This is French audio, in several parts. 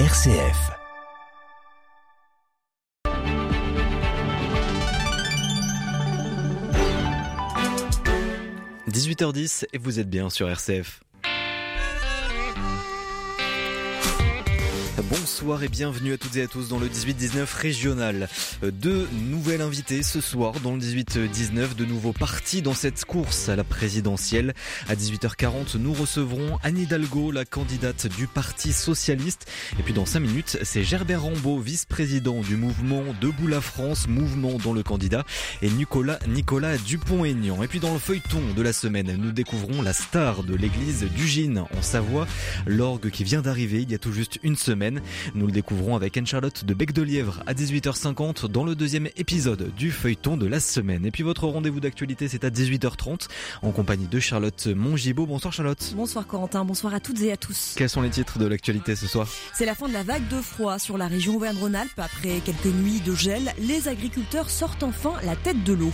RCF. « 18h10 et vous êtes bien sur RCF. Bonsoir et bienvenue à toutes et à tous dans le 18-19 régional. Deux nouvelles invitées ce soir dans le 18-19, de nouveaux partis dans cette course à la présidentielle. À 18h40, nous recevrons Anne Hidalgo, la candidate du Parti Socialiste. Et puis dans 5 minutes, c'est Gerbert Rambaud, vice-président du mouvement Debout la France, mouvement dont le candidat est Nicolas, Nicolas Dupont-Aignan. Et puis dans le feuilleton de la semaine, nous découvrons la star de l'église du Gine en Savoie, l'orgue qui vient d'arriver il y a tout juste une semaine. Nous le découvrons avec Anne-Charlotte de Bec de Lièvre à 18h50 dans le deuxième épisode du feuilleton de la semaine. Et puis votre rendez-vous d'actualité, c'est à 18h30 en compagnie de Charlotte Mongibaud. Bonsoir Charlotte. Bonsoir Corentin, bonsoir à toutes et à tous. Quels sont les titres de l'actualité ce soir? C'est la fin de la vague de froid sur la région Auvergne-Rhône-Alpes. Après quelques nuits de gel, les agriculteurs sortent enfin la tête de l'eau.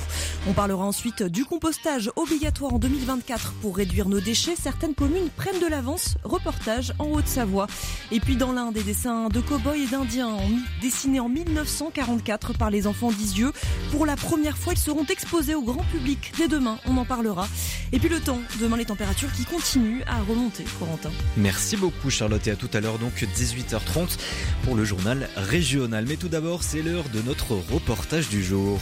On parlera ensuite du compostage obligatoire en 2024 pour réduire nos déchets. Certaines communes prennent de l'avance. Reportage en Haute-Savoie. Et puis dans l'un des dessins de cow-boys et d'indiens dessinés en 1944 par les enfants d'Isieux. Pour la première fois, ils seront exposés au grand public dès demain. On en parlera. Et puis le temps, demain les températures qui continuent à remonter, Corentin. Merci beaucoup Charlotte et à tout à l'heure donc 18h30 pour le journal régional. Mais tout d'abord, c'est l'heure de notre reportage du jour.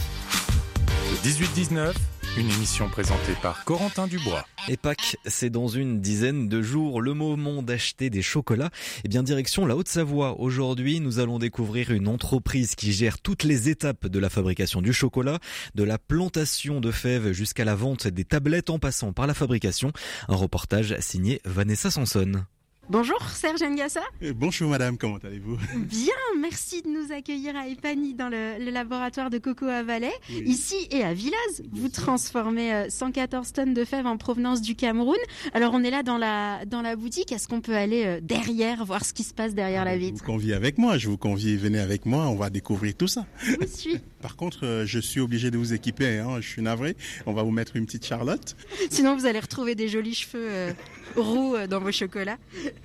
Le 18-19 une émission présentée par Corentin Dubois. Et Pâques, c'est dans une dizaine de jours le moment d'acheter des chocolats. Eh bien, direction la Haute-Savoie. Aujourd'hui, nous allons découvrir une entreprise qui gère toutes les étapes de la fabrication du chocolat, de la plantation de fèves jusqu'à la vente des tablettes en passant par la fabrication. Un reportage signé Vanessa Sanson. Bonjour Serge Ngassa. Euh, bonjour madame, comment allez-vous? Bien, merci de nous accueillir à Epany dans le, laboratoire de Coco à Valais. Ici et à Villaz, vous transformez 114 euh, tonnes de fèves en provenance du Cameroun. Alors on est là dans la, dans la boutique, est-ce qu'on peut aller euh, derrière, voir ce qui se passe derrière la vitre? Je vous convie avec moi, je vous convie, venez avec moi, on va découvrir tout ça. Je suis. Par contre, je suis obligé de vous équiper, hein, je suis navré, on va vous mettre une petite Charlotte. Sinon vous allez retrouver des jolis cheveux roux dans vos chocolats.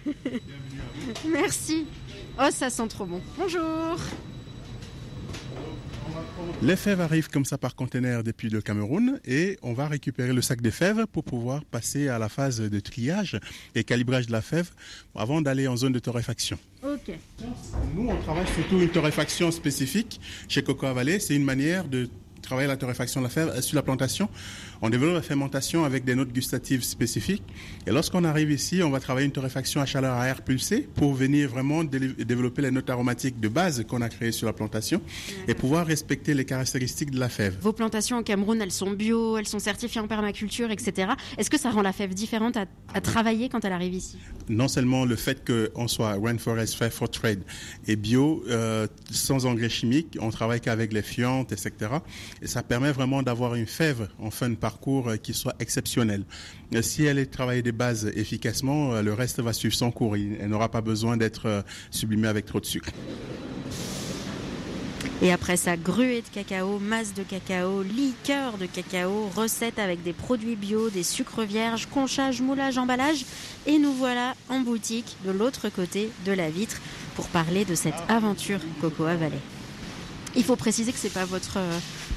Merci. Oh, ça sent trop bon. Bonjour. Les fèves arrivent comme ça par conteneur depuis le Cameroun et on va récupérer le sac de fèves pour pouvoir passer à la phase de triage et calibrage de la fève avant d'aller en zone de torréfaction. Ok. Nous, on travaille surtout une torréfaction spécifique chez Coco Valley. C'est une manière de travailler la torréfaction de la fève sur la plantation on développe la fermentation avec des notes gustatives spécifiques. Et lorsqu'on arrive ici, on va travailler une torréfaction à chaleur à air pulsé pour venir vraiment développer les notes aromatiques de base qu'on a créées sur la plantation et pouvoir respecter les caractéristiques de la fève. Vos plantations au Cameroun, elles sont bio, elles sont certifiées en permaculture, etc. Est-ce que ça rend la fève différente à, travailler quand elle arrive ici? Non seulement le fait qu'on soit Rainforest Fair for Trade et bio, euh, sans engrais chimiques, on travaille qu'avec les fientes, etc. Et ça permet vraiment d'avoir une fève en fin de parcours euh, qui soit exceptionnel. Euh, si elle est travaillée des bases efficacement, euh, le reste va suivre son cours. Elle n'aura pas besoin d'être sublimée avec trop de sucre. Et après ça, gruée de cacao, masse de cacao, liqueur de cacao, recette avec des produits bio, des sucres vierges, conchage, moulage, emballage. Et nous voilà en boutique de l'autre côté de la vitre pour parler de cette aventure Cocoa Valley. Il faut préciser que c'est pas votre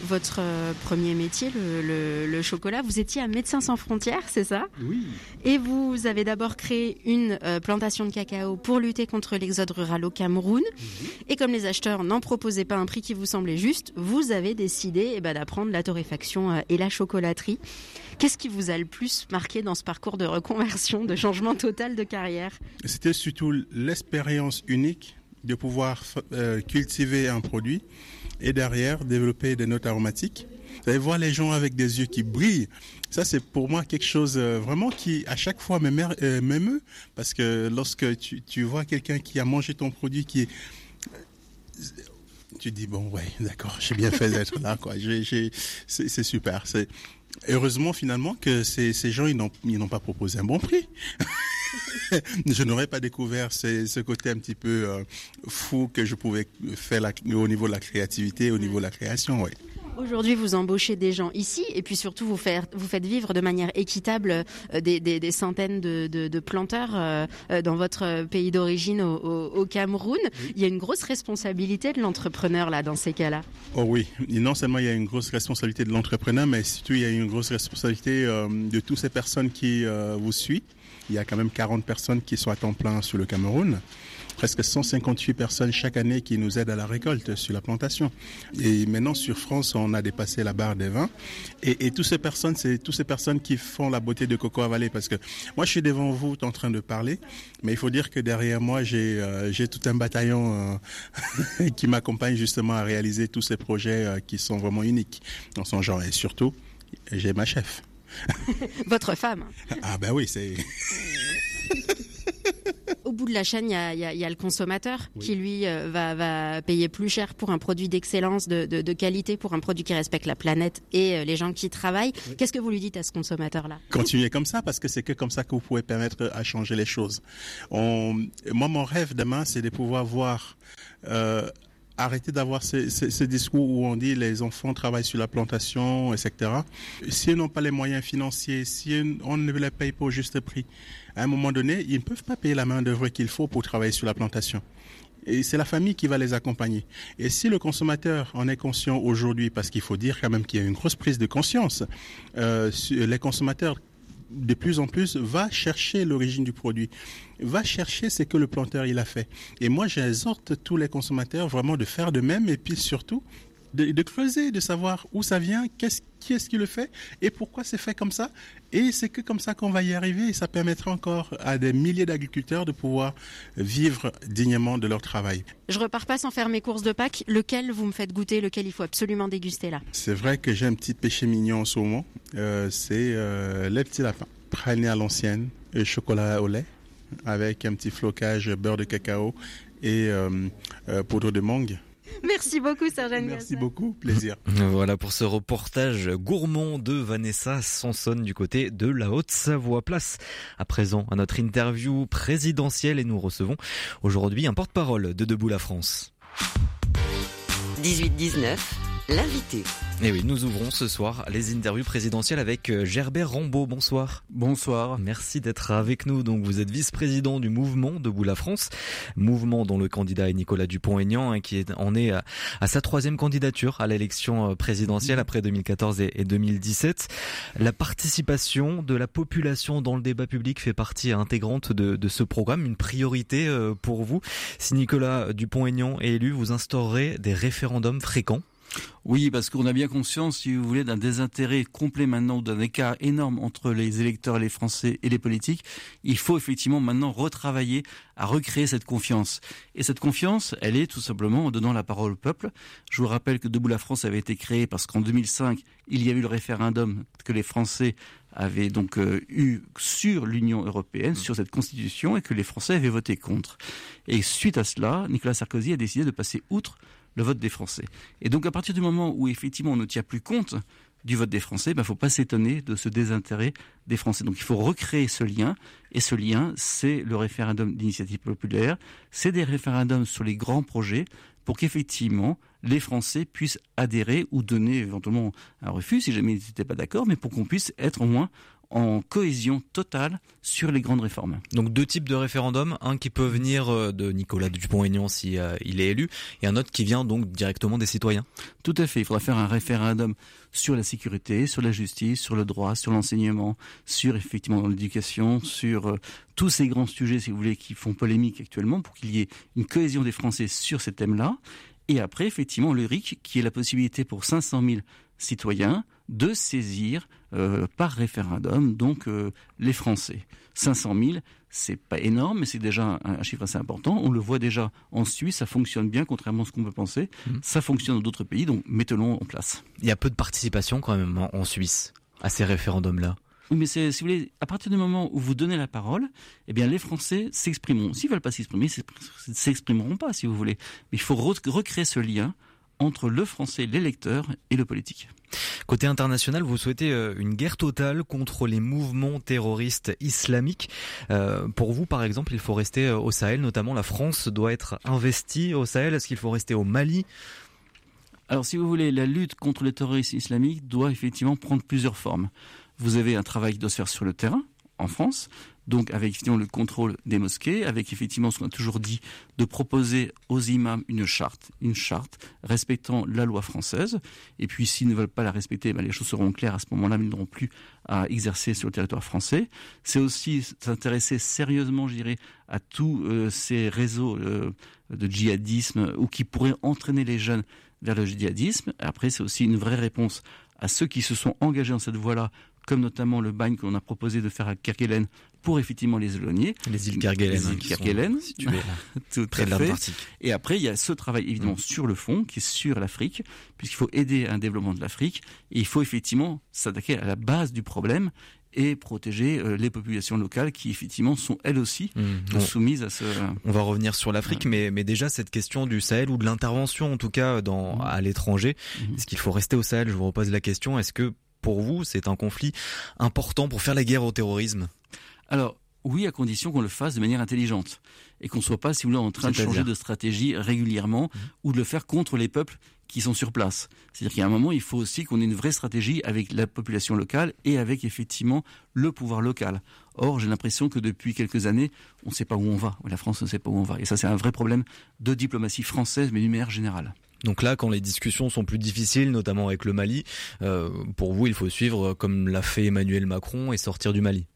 votre euh, premier métier, le, chocolat. Vous étiez à Médecins sans frontières, c'est ça? Oui. Et vous avez d'abord créé une euh, plantation de cacao pour lutter contre l'exode rural au Cameroun. Mhm. Et comme les acheteurs n'en proposaient pas un prix qui vous semblait juste, vous avez décidé eh ben, d'apprendre la torréfaction euh, et la chocolaterie. Qu'est-ce qui vous a le plus marqué dans ce parcours de reconversion, de changement total de carrière? C'était surtout l'expérience unique de pouvoir cultiver un produit et derrière développer des notes aromatiques. Vous allez voir les gens avec des yeux qui brillent. Ça, c'est pour moi quelque chose euh, vraiment qui, à chaque fois, euh, m'émeut. Parce que lorsque tu, tu vois quelqu'un qui a mangé ton produit qui est tu dis bon ouais d'accord j'ai bien fait d'être là quoi c'est super heureusement finalement que ces, ces gens ils n'ont pas proposé un bon prix je n'aurais pas découvert ce, côté un petit peu euh, fou que je pouvais faire au niveau de la créativité, au niveau de la création. Aujourd'hui, vous embauchez des gens ici et puis surtout vous, faites, vous faites vivre de manière équitable euh, des, des, des centaines de, de, de planteurs euh, dans votre pays d'origine au, au, au, Cameroun. Il y a une grosse responsabilité de l'entrepreneur là dans ces cas-là. Oh oui, et non seulement il y a une grosse responsabilité de l'entrepreneur, mais surtout il y a une grosse responsabilité de toutes ces personnes qui vous suivent. Il y a quand même 40 personnes qui sont à temps plein sur le Cameroun presque 158 personnes chaque année qui nous aident à la récolte sur la plantation. Et maintenant sur France, on a dépassé la barre des 20. Et, toutes ces personnes, c'est toutes ces personnes qui font la beauté de Coco Valley parce que moi je suis devant vous en train de parler, mais il faut dire que derrière moi j'ai euh, tout un bataillon euh, qui m'accompagne justement à réaliser tous ces projets euh, qui sont vraiment uniques dans son genre. Et surtout, j'ai ma chef. Votre femme. Ah ben oui, c'est au bout de la chaîne, il y a, y a, y a le consommateur oui. qui, lui, euh, va, va, payer plus cher pour un produit d'excellence, de, de, de, qualité, pour un produit qui respecte la planète et euh, les gens qui travaillent. Oui. Qu'est-ce que vous lui dites à ce consommateur-là? Continuez comme ça, parce que c'est que comme ça que vous pouvez permettre à changer les choses. On... Moi, mon rêve demain, c'est de pouvoir voir... Euh, arrêter d'avoir ces, discours où on dit les enfants travaillent sur la plantation, etc. Si ils n'ont pas les moyens financiers, si on ne les paye pas au juste prix, à un moment donné, ils ne peuvent pas payer la main d'œuvre qu'il faut pour travailler sur la plantation. Et c'est la famille qui va les accompagner. Et si le consommateur en est conscient aujourd'hui, parce qu'il faut dire quand même qu'il y a une grosse prise de conscience, euh, les consommateurs de plus en plus va chercher l'origine du produit, va chercher ce que le planteur il a fait. Et moi, j'exhorte tous les consommateurs vraiment de faire de même et puis surtout de, de creuser, de savoir où ça vient, qu'est-ce qui est-ce qui le fait et pourquoi c'est fait comme ça. Et c'est que comme ça qu'on va y arriver et ça permettra encore à des milliers d'agriculteurs de pouvoir vivre dignement de leur travail. Je repars pas sans faire mes courses de Pâques. Lequel vous me faites goûter, lequel il faut absolument déguster là? C'est vrai que j'ai un petit péché mignon en ce moment. Euh, c'est euh, les petits lapins. Praliné à l'ancienne, et chocolat au lait avec un petit flocage beurre de cacao et euh, euh, poudre de mangue. Merci beaucoup, Sergent Merci beaucoup, plaisir. Voilà pour ce reportage gourmand de Vanessa Sanson du côté de la Haute-Savoie. Place à présent à notre interview présidentielle et nous recevons aujourd'hui un porte-parole de Debout la France. 18-19, l'invité. Et oui, nous ouvrons ce soir les interviews présidentielles avec euh, Gerbert Rambaud. Bonsoir. Bonsoir. Merci d'être avec nous. Donc, vous êtes vice-président du mouvement Debout la France, mouvement dont le candidat est Nicolas Dupont-Aignan, hein, qui en est à, à, sa troisième candidature à l'élection euh, présidentielle après 2014 et, et 2017. La participation de la population dans le débat public fait partie intégrante de, de ce programme, une priorité euh, pour vous. Si Nicolas Dupont-Aignan est élu, vous instaurerez des référendums fréquents oui, parce qu'on a bien conscience, si vous voulez, d'un désintérêt complet maintenant, d'un écart énorme entre les électeurs, les Français et les politiques. Il faut effectivement maintenant retravailler à recréer cette confiance. Et cette confiance, elle est tout simplement en donnant la parole au peuple. Je vous rappelle que Debout la France avait été créé parce qu'en 2005, il y a eu le référendum que les Français avaient donc euh, eu sur l'Union européenne, sur cette constitution, et que les Français avaient voté contre. Et suite à cela, Nicolas Sarkozy a décidé de passer outre le vote des Français. Et donc à partir du moment où effectivement on ne tient plus compte du vote des Français, il ben, ne faut pas s'étonner de ce désintérêt des Français. Donc il faut recréer ce lien, et ce lien, c'est le référendum d'initiative populaire, c'est des référendums sur les grands projets pour qu'effectivement les Français puissent adhérer ou donner éventuellement un refus si jamais ils n'étaient pas d'accord, mais pour qu'on puisse être au moins en cohésion totale sur les grandes réformes. Donc deux types de référendums, un qui peut venir euh, de Nicolas Dupont-Aignan si euh, il est élu, et un autre qui vient donc directement des citoyens. Tout à fait. Il faudra faire un référendum sur la sécurité, sur la justice, sur le droit, sur l'enseignement, sur effectivement l'éducation, sur euh, tous ces grands sujets, si vous voulez, qui font polémique actuellement, pour qu'il y ait une cohésion des Français sur ces thèmes-là. Et après, effectivement, le RIC, qui est la possibilité pour 500 000 citoyens de saisir euh, par référendum donc euh, les Français. 500 000, c'est pas énorme, mais c'est déjà un, un, chiffre assez important. On le voit déjà en Suisse, ça fonctionne bien, contrairement à ce qu'on peut penser. Mmh. Ça fonctionne dans d'autres pays, donc mettons-le en place. Il y a peu de participation quand même en, en Suisse à ces référendums-là. Oui, mais c'est, si vous voulez, à partir du moment où vous donnez la parole, eh bien, les Français s'exprimeront. S'ils veulent pas s'exprimer, s'exprimeront pas, si vous voulez. Mais il faut recréer ce lien entre le français, l'électeur et le politique. Côté international, vous souhaitez euh, une guerre totale contre les mouvements terroristes islamiques. Euh, pour vous, par exemple, il faut rester euh, au Sahel, notamment la France doit être investie au Sahel. Est-ce qu'il faut rester au Mali? Alors, si vous voulez, la lutte contre le terrorisme islamique doit effectivement prendre plusieurs formes. Vous avez un travail qui doit se faire sur le terrain, en France, donc avec le contrôle des mosquées, avec effectivement ce qu'on a toujours dit, de proposer aux imams une charte, une charte respectant la loi française. Et puis s'ils ne veulent pas la respecter, ben, les choses seront claires à ce moment-là, mais ils n'auront plus à exercer sur le territoire français. C'est aussi s'intéresser sérieusement, je dirais, à tous euh, ces réseaux euh, de djihadisme ou qui pourraient entraîner les jeunes vers le djihadisme. Après, c'est aussi une vraie réponse à ceux qui se sont engagés dans cette voie-là comme notamment le bagne qu'on a proposé de faire à Kerguelen pour effectivement les éloigner. Les îles Kerguelen. Les îles Kerguelen. Tout près de l'Antarctique. Et après, il y a ce travail évidemment mm. sur le fond, qui est sur l'Afrique, puisqu'il faut aider à un développement de l'Afrique. Et il faut effectivement s'attaquer à la base du problème et protéger euh, les populations locales qui effectivement sont elles aussi mm. soumises à ce. On va revenir sur l'Afrique, mais, mais déjà cette question du Sahel ou de l'intervention en tout cas dans, mm. à l'étranger, est-ce qu'il faut rester au Sahel? Je vous repose la question. Est-ce que pour vous, c'est un conflit important pour faire la guerre au terrorisme Alors, oui, à condition qu'on le fasse de manière intelligente et qu'on ne soit pas, si vous voulez, en train de changer de stratégie régulièrement mmh. ou de le faire contre les peuples qui sont sur place. C'est-à-dire a un moment, il faut aussi qu'on ait une vraie stratégie avec la population locale et avec effectivement le pouvoir local. Or, j'ai l'impression que depuis quelques années, on ne sait pas où on va. La France ne sait pas où on va. Et ça, c'est un vrai problème de diplomatie française, mais d'une manière générale. Donc là, quand les discussions sont plus difficiles, notamment avec le Mali, euh, pour vous, il faut suivre comme l'a fait Emmanuel Macron et sortir du Mali.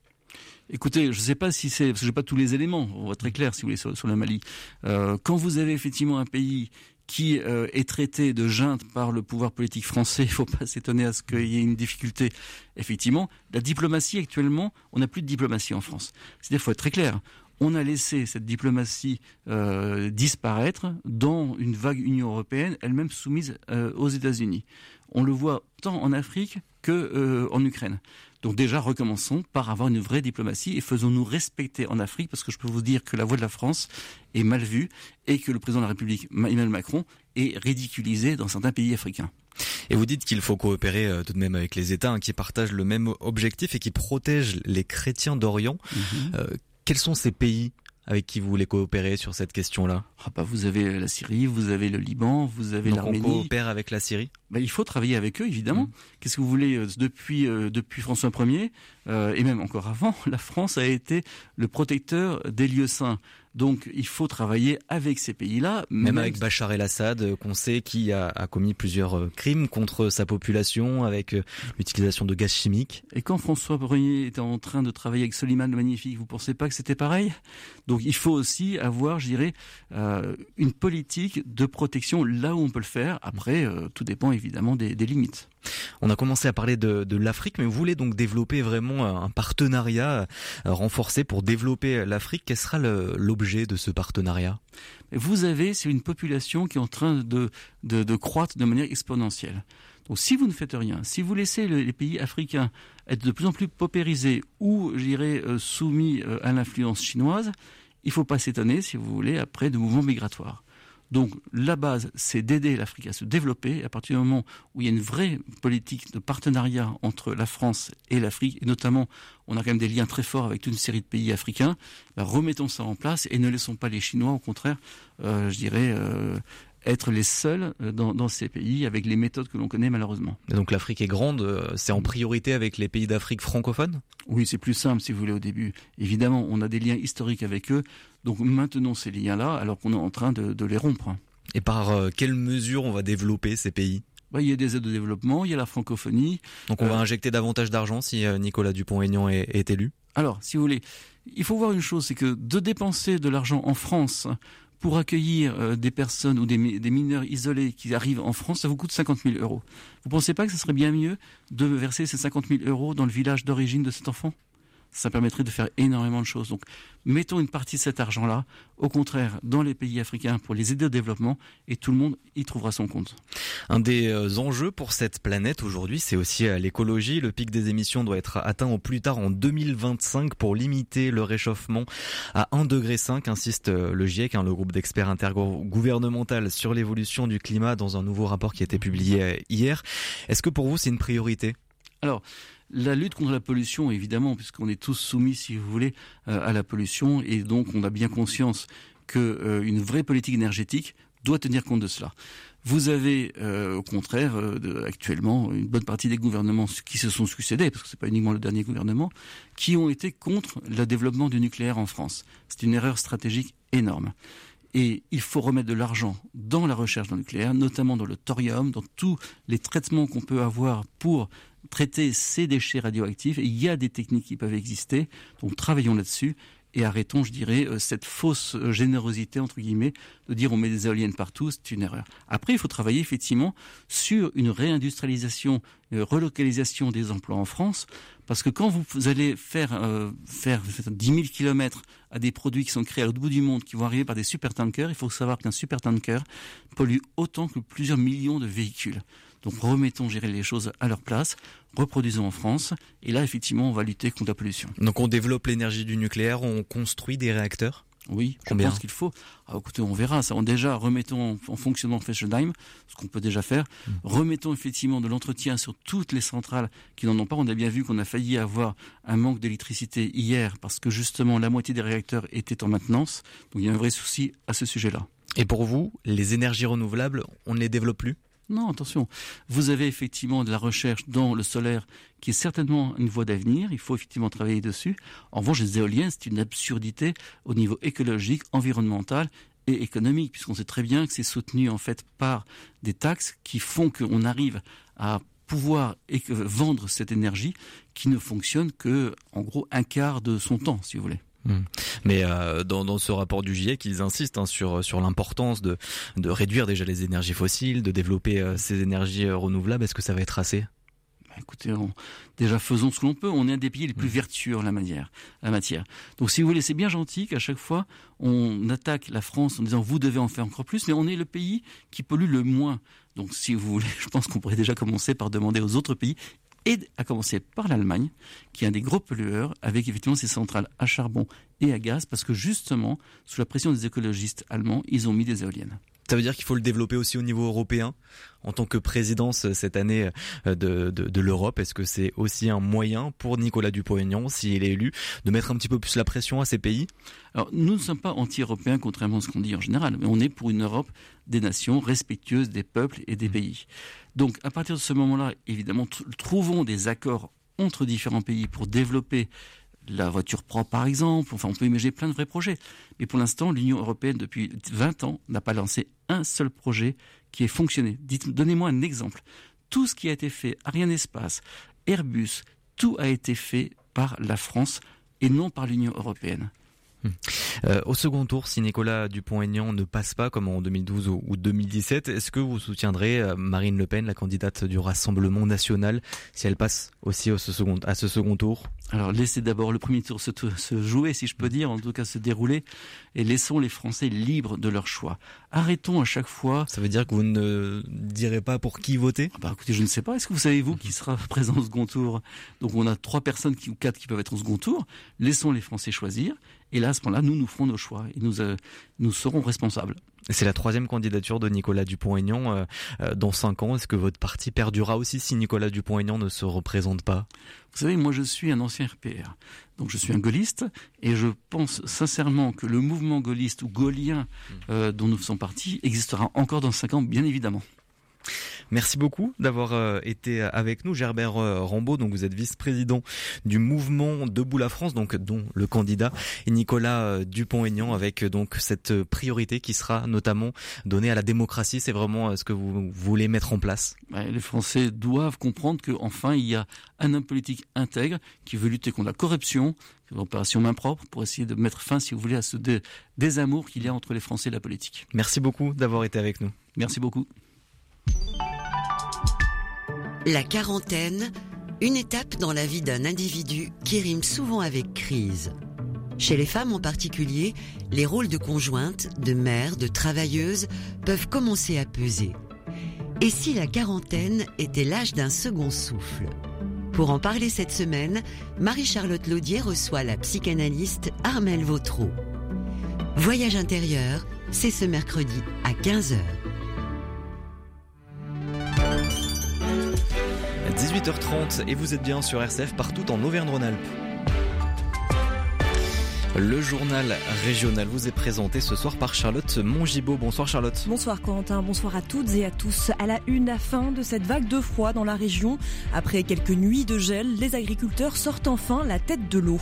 Écoutez, je ne sais pas si c'est parce que j'ai pas tous les éléments. On va très clair, si vous voulez, sur, le Mali. Euh, quand vous avez effectivement un pays qui euh, est traité de junte par le pouvoir politique français, il ne faut pas s'étonner à ce qu'il y ait une difficulté. Effectivement, la diplomatie actuellement, on n'a plus de diplomatie en France. C'est-à-dire, faut être très clair on a laissé cette diplomatie euh, disparaître dans une vague Union européenne, elle-même soumise euh, aux États-Unis. On le voit tant en Afrique que euh, en Ukraine. Donc déjà, recommençons par avoir une vraie diplomatie et faisons-nous respecter en Afrique, parce que je peux vous dire que la voix de la France est mal vue et que le président de la République, Emmanuel Macron, est ridiculisé dans certains pays africains. Et vous dites qu'il faut coopérer tout de même avec les États hein, qui partagent le même objectif et qui protègent les chrétiens d'Orient. Mhm. Quels sont ces pays avec qui vous voulez coopérer sur cette question-là? Ah bah Vous avez la Syrie, vous avez le Liban, vous avez l'Arménie. on coopère avec la Syrie? Bah, Il faut travailler avec eux, évidemment. Mmh. Qu'est-ce que vous voulez euh, Depuis, euh, depuis François Ier, euh, et même encore avant, la France a été le protecteur des lieux saints. Donc il faut travailler avec ces pays-là. Même, avec Bachar el-Assad, euh, qu'on sait qui a, commis plusieurs euh, crimes contre sa population, avec euh, l'utilisation de gaz chimiques. Et quand François Ier était en train de travailler avec Soliman le Magnifique, vous pensez pas que c'était pareil? Donc il faut aussi avoir, je dirais, une politique de protection là où on peut le faire. Après, tout dépend évidemment des limites. On a commencé à parler de, l'Afrique, mais vous voulez donc développer vraiment un partenariat euh, renforcé pour développer l'Afrique. Quel sera l'objet de ce partenariat? Vous avez, c'est une population qui est en train de, de, croître de manière exponentielle. Donc si vous ne faites rien, si vous laissez les pays africains être de plus en plus paupérisés ou, je dirais, euh, soumis euh, à l'influence chinoise, il ne faut pas s'étonner, si vous voulez, après de mouvements migratoires. Donc la base, c'est d'aider l'Afrique à se développer. À partir du moment où il y a une vraie politique de partenariat entre la France et l'Afrique, et notamment on a quand même des liens très forts avec toute une série de pays africains, bah, remettons ça en place et ne laissons pas les Chinois, au contraire, euh, je dirais, euh, être les seuls euh, dans, ces pays avec les méthodes que l'on connaît malheureusement. donc l'Afrique est grande, c'est en priorité avec les pays d'Afrique francophones? Oui, c'est plus simple si vous voulez au début. Évidemment, on a des liens historiques avec eux, donc maintenons ces liens-là alors qu'on est en train de, les rompre. Et par euh, quelles mesures on va développer ces pays? Bah, il y a des aides de développement, il y a la francophonie. Donc on va euh, injecter davantage d'argent si Nicolas Dupont-Aignan est, est élu? Alors, si vous voulez, il faut voir une chose, c'est que de dépenser de l'argent en France pour accueillir euh, des personnes ou des, mineurs isolés qui arrivent en France, ça vous coûte 50 000 euros. Vous ne pensez pas que ce serait bien mieux de verser ces 50 000 euros dans le village d'origine de cet enfant? Ça permettrait de faire énormément de choses. Donc, mettons une partie de cet argent-là, au contraire, dans les pays africains pour les aider au développement, et tout le monde y trouvera son compte. Un des euh, enjeux pour cette planète aujourd'hui, c'est aussi euh, l'écologie. Le pic des émissions doit être atteint au plus tard en 2025 pour limiter le réchauffement à 1,5 degré, insiste euh, le GIEC, hein, le groupe d'experts intergouvernemental sur l'évolution du climat, dans un nouveau rapport qui a été publié hier. Est-ce que pour vous, c'est une priorité? Alors, la lutte contre la pollution, évidemment, puisqu'on est tous soumis, si vous voulez, euh, à la pollution, et donc on a bien conscience qu'une euh, vraie politique énergétique doit tenir compte de cela. Vous avez euh, au contraire actuellement une bonne partie des gouvernements qui se sont succédés, parce que c'est pas uniquement le dernier gouvernement, qui ont été contre le développement du nucléaire en France. C'est une erreur stratégique énorme. Et il faut remettre de l'argent dans la recherche dans le nucléaire, notamment dans le thorium, dans tous les traitements qu'on peut avoir pour traiter ces déchets radioactifs. Il y a des techniques qui peuvent exister, donc travaillons là-dessus et arrêtons, je dirais, euh, cette fausse euh, générosité, entre guillemets, de dire on met des éoliennes partout, c'est une erreur. Après, il faut travailler effectivement sur une réindustrialisation, une relocalisation des emplois en France, parce que quand vous allez faire, euh, faire 10 000 kilomètres à des produits qui sont créés à l'autre bout du monde, qui vont arriver par des supertankers, il faut savoir qu'un supertanker pollue autant que plusieurs millions de véhicules. Donc remettons gérer les choses à leur place, reproduisons en France, et là effectivement on va lutter contre la pollution. Donc on développe l'énergie du nucléaire, on construit des réacteurs oui, je pense qu'il faut. Ah, écoutez, on verra ça. On déjà remettons en, fonctionnement Fessenheim, ce qu'on peut déjà faire. Mm. Remettons effectivement de l'entretien sur toutes les centrales qui n'en ont pas. On a bien vu qu'on a failli avoir un manque d'électricité hier parce que justement la moitié des réacteurs étaient en maintenance. Donc il y a un vrai souci à ce sujet-là. Et pour vous, les énergies renouvelables, on ne les développe plus? Non, attention. Vous avez effectivement de la recherche dans le solaire qui est certainement une voie d'avenir. Il faut effectivement travailler dessus. En revanche, les éoliennes, c'est une absurdité au niveau écologique, environnemental et économique, puisqu'on sait très bien que c'est soutenu en fait par des taxes qui font qu'on arrive à pouvoir vendre cette énergie qui ne fonctionne que, en gros, un quart de son temps, si vous voulez. Hmm. Mais euh, dans, dans, ce rapport du GIEC, ils insistent hein, sur, sur l'importance de, de réduire déjà les énergies fossiles, de développer euh, ces énergies euh, renouvelables. Est-ce que ça va être assez? Bah, Écoutez, déjà faisons ce que l'on peut. On est un des pays les plus hmm. vertueux en la, manière, la matière. Donc si vous voulez, c'est bien gentil qu'à chaque fois, on attaque la France en disant vous devez en faire encore plus, mais on est le pays qui pollue le moins. Donc si vous voulez, je pense qu'on pourrait déjà commencer par demander aux autres pays et à commencer par l'Allemagne, qui est un des gros pollueurs, avec effectivement ses centrales à charbon et à gaz, parce que justement, sous la pression des écologistes allemands, ils ont mis des éoliennes. Ça veut dire qu'il faut le développer aussi au niveau européen en tant que présidence euh, cette année euh, de, de, l'Europe. Est-ce que c'est aussi un moyen pour Nicolas Dupont-Aignan, s'il est élu, de mettre un petit peu plus la pression à ces pays? Alors, nous ne sommes pas anti-européens, contrairement à ce qu'on dit en général, mais on est pour une Europe des nations respectueuses des peuples et des mmh. pays. Donc, à partir de ce moment-là, évidemment, trouvons des accords entre différents pays pour développer la voiture propre, par exemple. Enfin, on peut imaginer plein de vrais projets. Mais pour l'instant, l'Union européenne, depuis 20 ans, n'a pas lancé un seul projet qui ait fonctionné. Donnez-moi un exemple. Tout ce qui a été fait, Ariane Espace, Airbus, tout a été fait par la France et non par l'Union européenne. Hmm. Euh, au second tour, si Nicolas Dupont-Aignan ne passe pas comme en 2012 ou 2017, est-ce que vous soutiendrez euh, Marine Le Pen, la candidate du Rassemblement national, si elle passe aussi au second, à ce second tour? Alors laissez d'abord le premier tour se, se, jouer, si je peux dire, en tout cas se dérouler, et laissons les Français libres de leur choix. Arrêtons à chaque fois. Ça veut dire que vous ne direz pas pour qui voter? Ah bah écoutez, je ne sais pas. Est-ce que vous savez vous qui sera présent au second tour? Donc on a trois personnes qui, ou quatre qui peuvent être au second tour. Laissons les Français choisir. Et là, à ce moment-là, nous, nous ferons nos choix et nous, euh, nous serons responsables. C'est la troisième candidature de Nicolas Dupont-Aignan euh, euh, dans cinq ans. Est-ce que votre parti perdurera aussi si Nicolas Dupont-Aignan ne se représente pas? Vous savez, moi je suis un ancien RPR, donc je suis un gaulliste, et je pense sincèrement que le mouvement gaulliste ou gaullien mmh. dont nous faisons partie existera encore dans cinq ans, bien évidemment. Merci beaucoup d'avoir euh, été avec nous, Gerbert euh, Rambaud. Donc vous êtes vice-président du mouvement Debout la France, donc dont le candidat est Nicolas euh, Dupont-Aignan, avec donc cette priorité qui sera notamment donnée à la démocratie. C'est vraiment ce que vous voulez mettre en place? Les Français doivent comprendre qu'enfin il y a un homme politique intègre qui veut lutter contre la corruption, l'opération main propre pour essayer de mettre fin, si vous voulez, à ce désamour qu'il y a entre les Français et la politique. Merci beaucoup d'avoir été avec nous. Merci beaucoup. La quarantaine, une étape dans la vie d'un individu qui rime souvent avec crise. Chez les femmes en particulier, les rôles de conjointe, de mère, de travailleuse peuvent commencer à peser. Et si la quarantaine était l'âge d'un second souffle? Pour en parler cette semaine, Marie-Charlotte Laudier reçoit la psychanalyste Armelle Vautreau. Voyage intérieur, c'est ce mercredi à 15h. 18h30 et vous êtes bien sur RCF partout en Auvergne-Rhône-Alpes. Le journal régional vous est présenté ce soir par Charlotte Mongibaud. Bonsoir Charlotte. Bonsoir Corentin, bonsoir à toutes et à tous. À la une, la fin de cette vague de froid dans la région. Après quelques nuits de gel, les agriculteurs sortent enfin la tête de l'eau.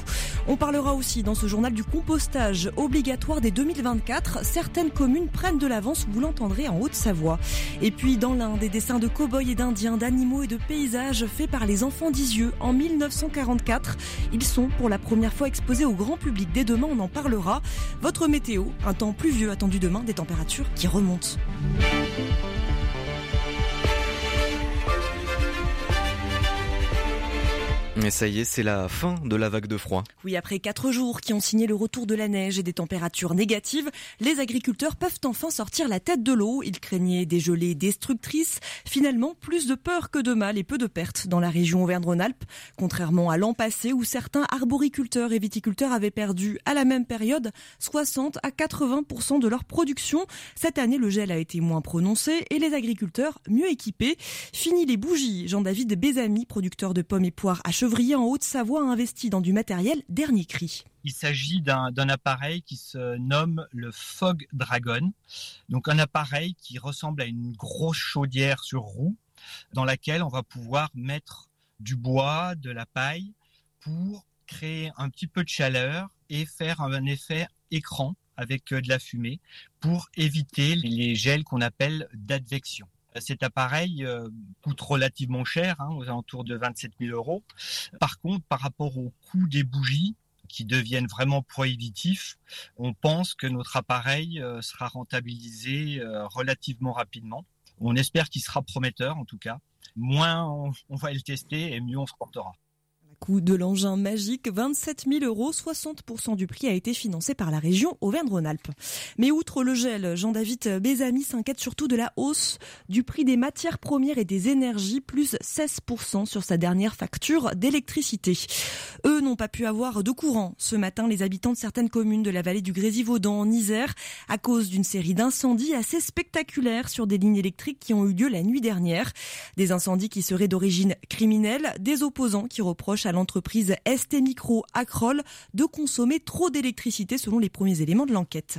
On parlera aussi dans ce journal du compostage obligatoire dès 2024. Certaines communes prennent de l'avance, vous l'entendrez en Haute-Savoie. Et puis dans l'un des dessins de cow-boys et d'indiens, d'animaux et de paysages faits par les enfants d'Isieux en 1944. Ils sont pour la première fois exposés au grand public Dès demain, on en parlera. Votre météo, un temps pluvieux attendu demain, des températures qui remontent. Et ça y est, c'est la fin de la vague de froid. Oui, après quatre jours qui ont signé le retour de la neige et des températures négatives, les agriculteurs peuvent enfin sortir la tête de l'eau. Ils craignaient des gelées destructrices. Finalement, plus de peur que de mal et peu de pertes dans la région Auvergne-Rhône-Alpes. Contrairement à l'an passé où certains arboriculteurs et viticulteurs avaient perdu à la même période 60 à 80% de leur production. Cette année, le gel a été moins prononcé et les agriculteurs mieux équipés. Fini les bougies. Jean-David Bézami, producteur de pommes et poires à Chevrier en Haute-Savoie a investi dans du matériel dernier cri. Il s'agit d'un appareil qui se nomme le Fog Dragon. Donc un appareil qui ressemble à une grosse chaudière sur roue dans laquelle on va pouvoir mettre du bois, de la paille pour créer un petit peu de chaleur et faire un effet écran avec euh, de la fumée pour éviter les gels qu'on appelle d'advection. Cet appareil euh, coûte relativement cher, hein, aux alentours de 27 000 euros. Par contre, par rapport au coût des bougies, qui deviennent vraiment prohibitifs, on pense que notre appareil euh, sera rentabilisé euh, relativement rapidement. On espère qu'il sera prometteur en tout cas. Moins on va le tester et mieux on se portera coût de l'engin magique, 27 000 euros, 60% du prix a été financé par la région Auvergne-Rhône-Alpes. Mais outre le gel, Jean-David Bézami s'inquiète surtout de la hausse du prix des matières premières et des énergies, plus 16% sur sa dernière facture d'électricité. Eux n'ont pas pu avoir de courant ce matin, les habitants de certaines communes de la vallée du Grésivaudan en Isère, à cause d'une série d'incendies assez spectaculaires sur des lignes électriques qui ont eu lieu la nuit dernière. Des incendies qui seraient d'origine criminelle, des opposants qui reprochent à l'entreprise ST Micro Acrol de consommer trop d'électricité selon les premiers éléments de l'enquête.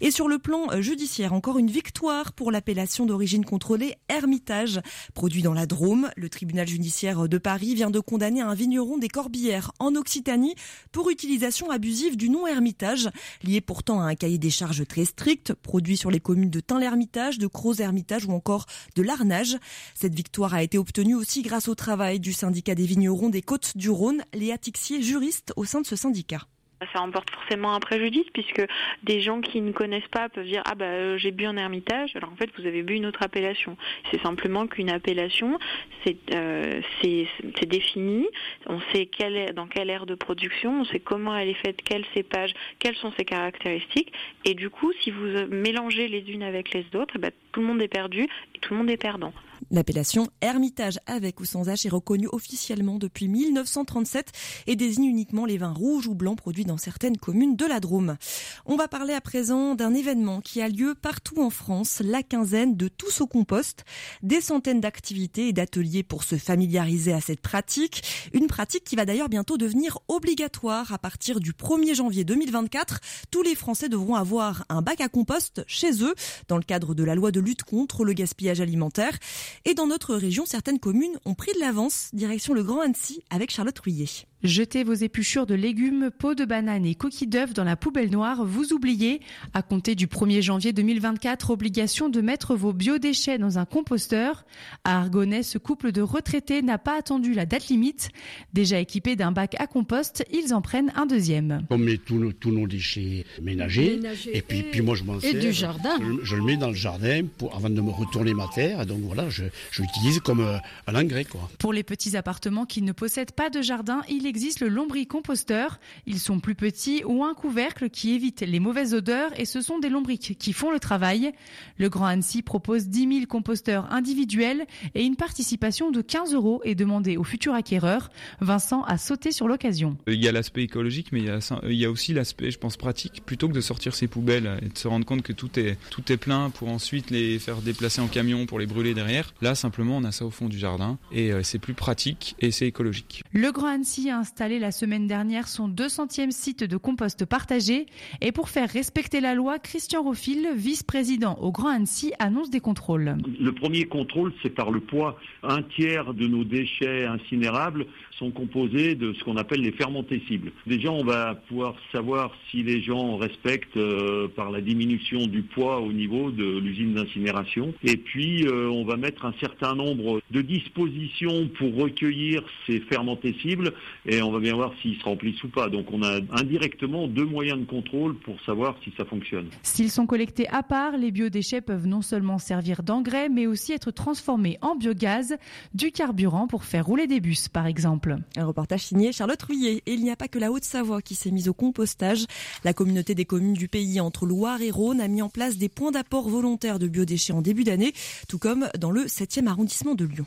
Et sur le plan euh, judiciaire, encore une victoire pour l'appellation d'origine contrôlée Hermitage. Produit dans la Drôme, le tribunal judiciaire de Paris vient de condamner un vigneron des Corbières en Occitanie pour utilisation abusive du nom Hermitage, lié pourtant à un cahier des charges très strict, produit sur les communes de Tain-l'Hermitage, de Croz-Hermitage ou encore de Larnage. Cette victoire a été obtenue aussi grâce au travail du syndicat des vignerons des Côtes du Rhône, Léa Tixier, juriste au sein de ce syndicat. Ça emporte forcément un préjudice puisque des gens qui ne connaissent pas peuvent dire ah bah euh, j'ai bu un ermitage alors en fait vous avez bu une autre appellation. C'est simplement qu'une appellation c'est euh, défini, on sait dans quelle aire de production, on sait comment elle est faite, quel cépage, quelles sont ses caractéristiques et du coup si vous mélangez les unes avec les autres, eh ben, tout le monde est perdu et tout le monde est perdant. L'appellation Hermitage avec ou sans H est reconnue officiellement depuis 1937 et désigne uniquement les vins rouges ou blancs produits dans certaines communes de la Drôme. On va parler à présent d'un événement qui a lieu partout en France, la quinzaine de tous au compost. Des centaines d'activités et d'ateliers pour se familiariser à cette pratique. Une pratique qui va d'ailleurs bientôt devenir obligatoire à partir du 1er janvier 2024. Tous les Français devront avoir un bac à compost chez eux dans le cadre de la loi de lutte contre le gaspillage alimentaire. Et dans notre région, certaines communes ont pris de l'avance, direction le Grand Annecy avec Charlotte Rouillet. Jetez vos épluchures de légumes, peaux de bananes et coquilles d'œufs dans la poubelle noire, vous oubliez. À compter du 1er janvier 2024, obligation de mettre vos biodéchets dans un composteur. À Argonnet, ce couple de retraités n'a pas attendu la date limite. Déjà équipés d'un bac à compost, ils en prennent un deuxième. On met tous nos, déchets ménagers, et puis, puis moi je m'en sers. Et du jardin. Je, le mets dans le jardin pour, avant de me retourner ma terre. Donc voilà, je, l'utilise comme euh, un engrais. Quoi. Pour les petits appartements qui ne possèdent pas de jardin, il existe le lombricomposteur. Ils sont plus petits ou un couvercle qui évite les mauvaises odeurs et ce sont des lombriques qui font le travail. Le Grand Annecy propose 10 000 composteurs individuels et une participation de 15 euros est demandée aux futurs acquéreurs. Vincent a sauté sur l'occasion. Il y a l'aspect écologique, mais il y a, aussi l'aspect, je pense, pratique. Plutôt que de sortir ses poubelles et de se rendre compte que tout est, tout est plein pour ensuite les faire déplacer en camion pour les brûler derrière, là simplement on a ça au fond du jardin et euh, c'est plus pratique et c'est écologique. Le Grand Annecy installé la semaine dernière son 200e site de compost partagé. Et pour faire respecter la loi, Christian Rofil, vice-président au Grand Annecy, annonce des contrôles. Le premier contrôle, c'est par le poids. Un tiers de nos déchets incinérables sont composés de ce qu'on appelle les fermentés cibles. Déjà, on va pouvoir savoir si les gens respectent euh, par la diminution du poids au niveau de l'usine d'incinération. Et puis, euh, on va mettre un certain nombre de dispositions pour recueillir ces fermentés cibles et on va bien voir s'ils se remplissent ou pas. Donc, on a indirectement deux moyens de contrôle pour savoir si ça fonctionne. S'ils sont collectés à part, les biodéchets peuvent non seulement servir d'engrais, mais aussi être transformés en biogaz, du carburant pour faire rouler des bus, par exemple. Un reportage signé Charlotte Rouillet. Et il n'y a pas que la Haute-Savoie qui s'est mise au compostage. La communauté des communes du pays entre Loire et Rhône a mis en place des points d'apport volontaires de biodéchets en début d'année, tout comme dans le 7e arrondissement de Lyon.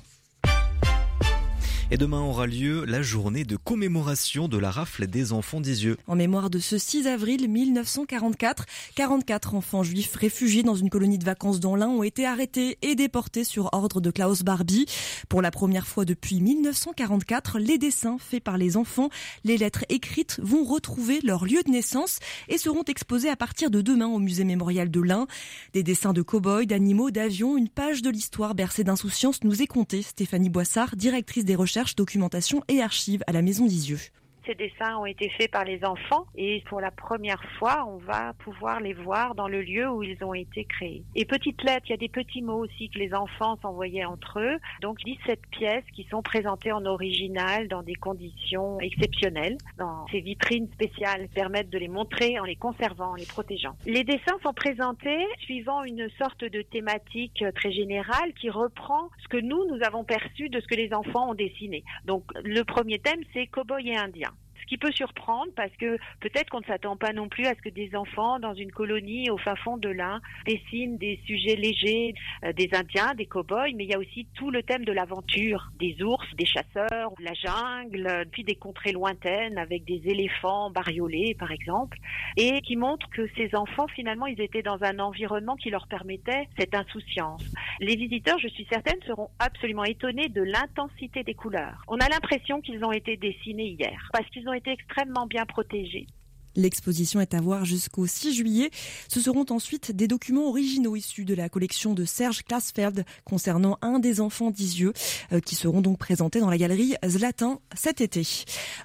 Et demain aura lieu la journée de commémoration de la rafle des enfants d'Isieux. En mémoire de ce 6 avril 1944, 44 enfants juifs réfugiés dans une colonie de vacances dans l'Ain ont été arrêtés et déportés sur ordre de Klaus Barbie. Pour la première fois depuis 1944, les dessins faits par les enfants, les lettres écrites vont retrouver leur lieu de naissance et seront exposés à partir de demain au musée mémorial de l'Ain. Des dessins de cow-boys, d'animaux, d'avions, une page de l'histoire bercée d'insouciance nous est contée. Stéphanie Boissard, directrice des recherches documentation et archives à la Maison d'Isieux. Ces dessins ont été faits par les enfants et pour la première fois, on va pouvoir les voir dans le lieu où ils ont été créés. Et petites lettres, il y a des petits mots aussi que les enfants s'envoyaient entre eux. Donc 17 pièces qui sont présentées en original dans des conditions exceptionnelles. Dans ces vitrines spéciales permettent de les montrer en les conservant, en les protégeant. Les dessins sont présentés suivant une sorte de thématique très générale qui reprend ce que nous, nous avons perçu de ce que les enfants ont dessiné. Donc le premier thème, c'est cow-boy et indien qui peut surprendre parce que peut-être qu'on ne s'attend pas non plus à ce que des enfants dans une colonie au fin fond de l'Ain dessinent des sujets légers, euh, des Indiens, des cow-boys, mais il y a aussi tout le thème de l'aventure, des ours, des chasseurs, la jungle, puis des contrées lointaines avec des éléphants bariolés par exemple, et qui montrent que ces enfants finalement ils étaient dans un environnement qui leur permettait cette insouciance. Les visiteurs, je suis certaine, seront absolument étonnés de l'intensité des couleurs. On a l'impression qu'ils ont été dessinés hier parce qu'ils ont été extrêmement bien protégés. L'exposition est à voir jusqu'au 6 juillet. Ce seront ensuite des documents originaux issus de la collection de Serge Klaasfeld concernant un des enfants d'Isieux euh, qui seront donc présentés dans la galerie Zlatin cet été.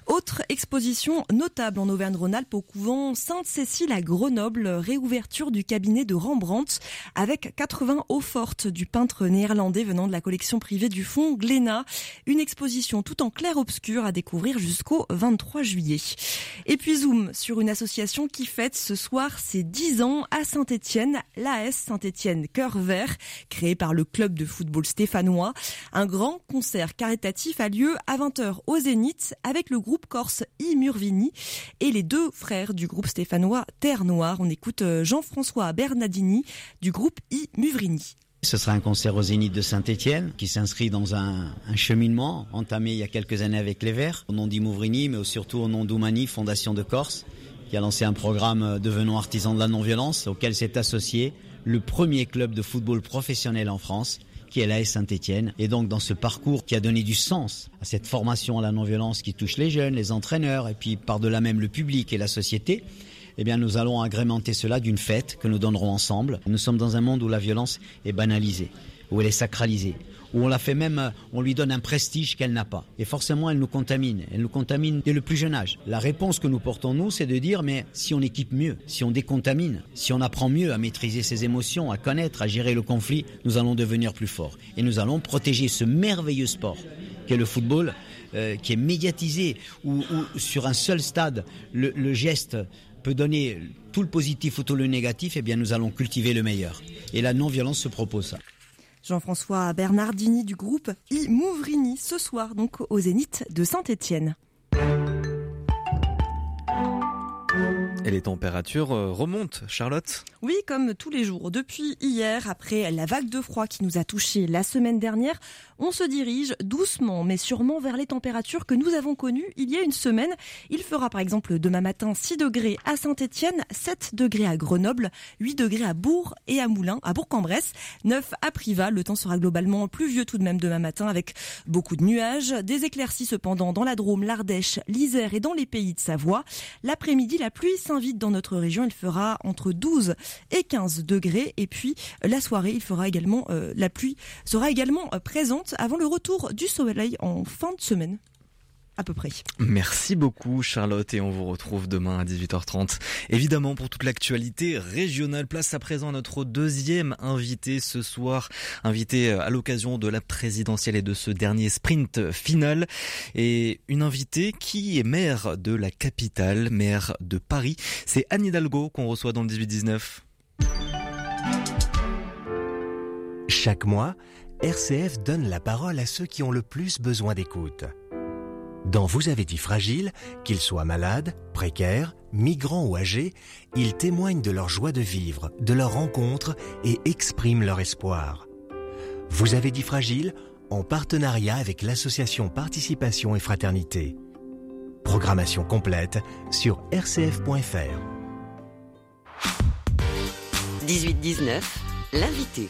Autre exposition notable en Auvergne-Rhône-Alpes au couvent Sainte-Cécile à Grenoble, réouverture du cabinet de Rembrandt avec 80 eaux fortes du peintre néerlandais venant de la collection privée du fonds Glénat. Une exposition tout en clair-obscur à découvrir jusqu'au 23 juillet. Et puis zoom sur une association qui fête ce soir ses 10 ans à Saint-Étienne, l'AS Saint-Étienne Cœur Vert, créé par le club de football stéphanois. Un grand concert caritatif a lieu à 20h au Zénith avec le groupe corse I Murvini et les deux frères du groupe stéphanois Terre Noire. On écoute euh, Jean-François Bernardini du groupe I Muvrini. Ce sera un concert au Zénith de Saint-Étienne qui s'inscrit dans un, un, cheminement entamé il y a quelques années avec les Verts, au nom d'Imouvrini, mais surtout au nom d'Oumani, Fondation de Corse qui a lancé un programme euh, Devenons artisans de la non-violence, auquel s'est associé le premier club de football professionnel en France, qui est l'AS Saint-Etienne. Et donc dans ce parcours qui a donné du sens à cette formation à la non-violence qui touche les jeunes, les entraîneurs, et puis par-delà même le public et la société, eh bien nous allons agrémenter cela d'une fête que nous donnerons ensemble. Nous sommes dans un monde où la violence est banalisée, où elle est sacralisée, où on la fait même, on lui donne un prestige qu'elle n'a pas. Et forcément, elle nous contamine. Elle nous contamine dès le plus jeune âge. La réponse que nous portons, nous, c'est de dire, mais si on équipe mieux, si on décontamine, si on apprend mieux à maîtriser ses émotions, à connaître, à gérer le conflit, nous allons devenir plus forts. Et nous allons protéger ce merveilleux sport qu'est le football, euh, qui est médiatisé, où, où, sur un seul stade, le, le geste peut donner tout le positif ou tout le négatif, eh bien nous allons cultiver le meilleur. Et la non-violence se propose ça. Jean-François Bernardini du groupe I Mouvrini ce soir donc au Zénith de Saint-Étienne. Et les températures euh, remontent, Charlotte? Oui, comme tous les jours. Depuis hier, après la vague de froid qui nous a touchés la semaine dernière, on se dirige doucement mais sûrement vers les températures que nous avons connues il y a une semaine. Il fera par exemple demain matin 6 degrés à Saint-Étienne, 7 degrés à Grenoble, 8 degrés à Bourg et à Moulins, à Bourg-en-Bresse, 9 à Privas. Le temps sera globalement pluvieux tout de même demain matin avec beaucoup de nuages, des éclaircies cependant dans la Drôme, l'Ardèche, l'Isère et dans les pays de Savoie. L'après-midi, la pluie s'invite dans notre région. Il fera entre 12 et 15 degrés. Et puis la soirée, il fera également euh, la pluie sera également euh, présente avant le retour du soleil en fin de semaine à peu près. Merci beaucoup Charlotte et on vous retrouve demain à 18h30. Évidemment pour toute l'actualité régionale, place à présent à notre deuxième invité ce soir, invité à l'occasion de la présidentielle et de ce dernier sprint final et une invitée qui est maire de la capitale, maire de Paris. C'est Anne Hidalgo qu'on reçoit dans le 18-19. Chaque mois, RCF donne la parole à ceux qui ont le plus besoin d'écoute. Dans Vous avez dit fragile, qu'ils soient malades, précaires, migrants ou âgés, ils témoignent de leur joie de vivre, de leurs rencontres et expriment leur espoir. Vous avez dit fragile en partenariat avec l'association Participation et Fraternité. Programmation complète sur rcf.fr. 18-19, l'invité.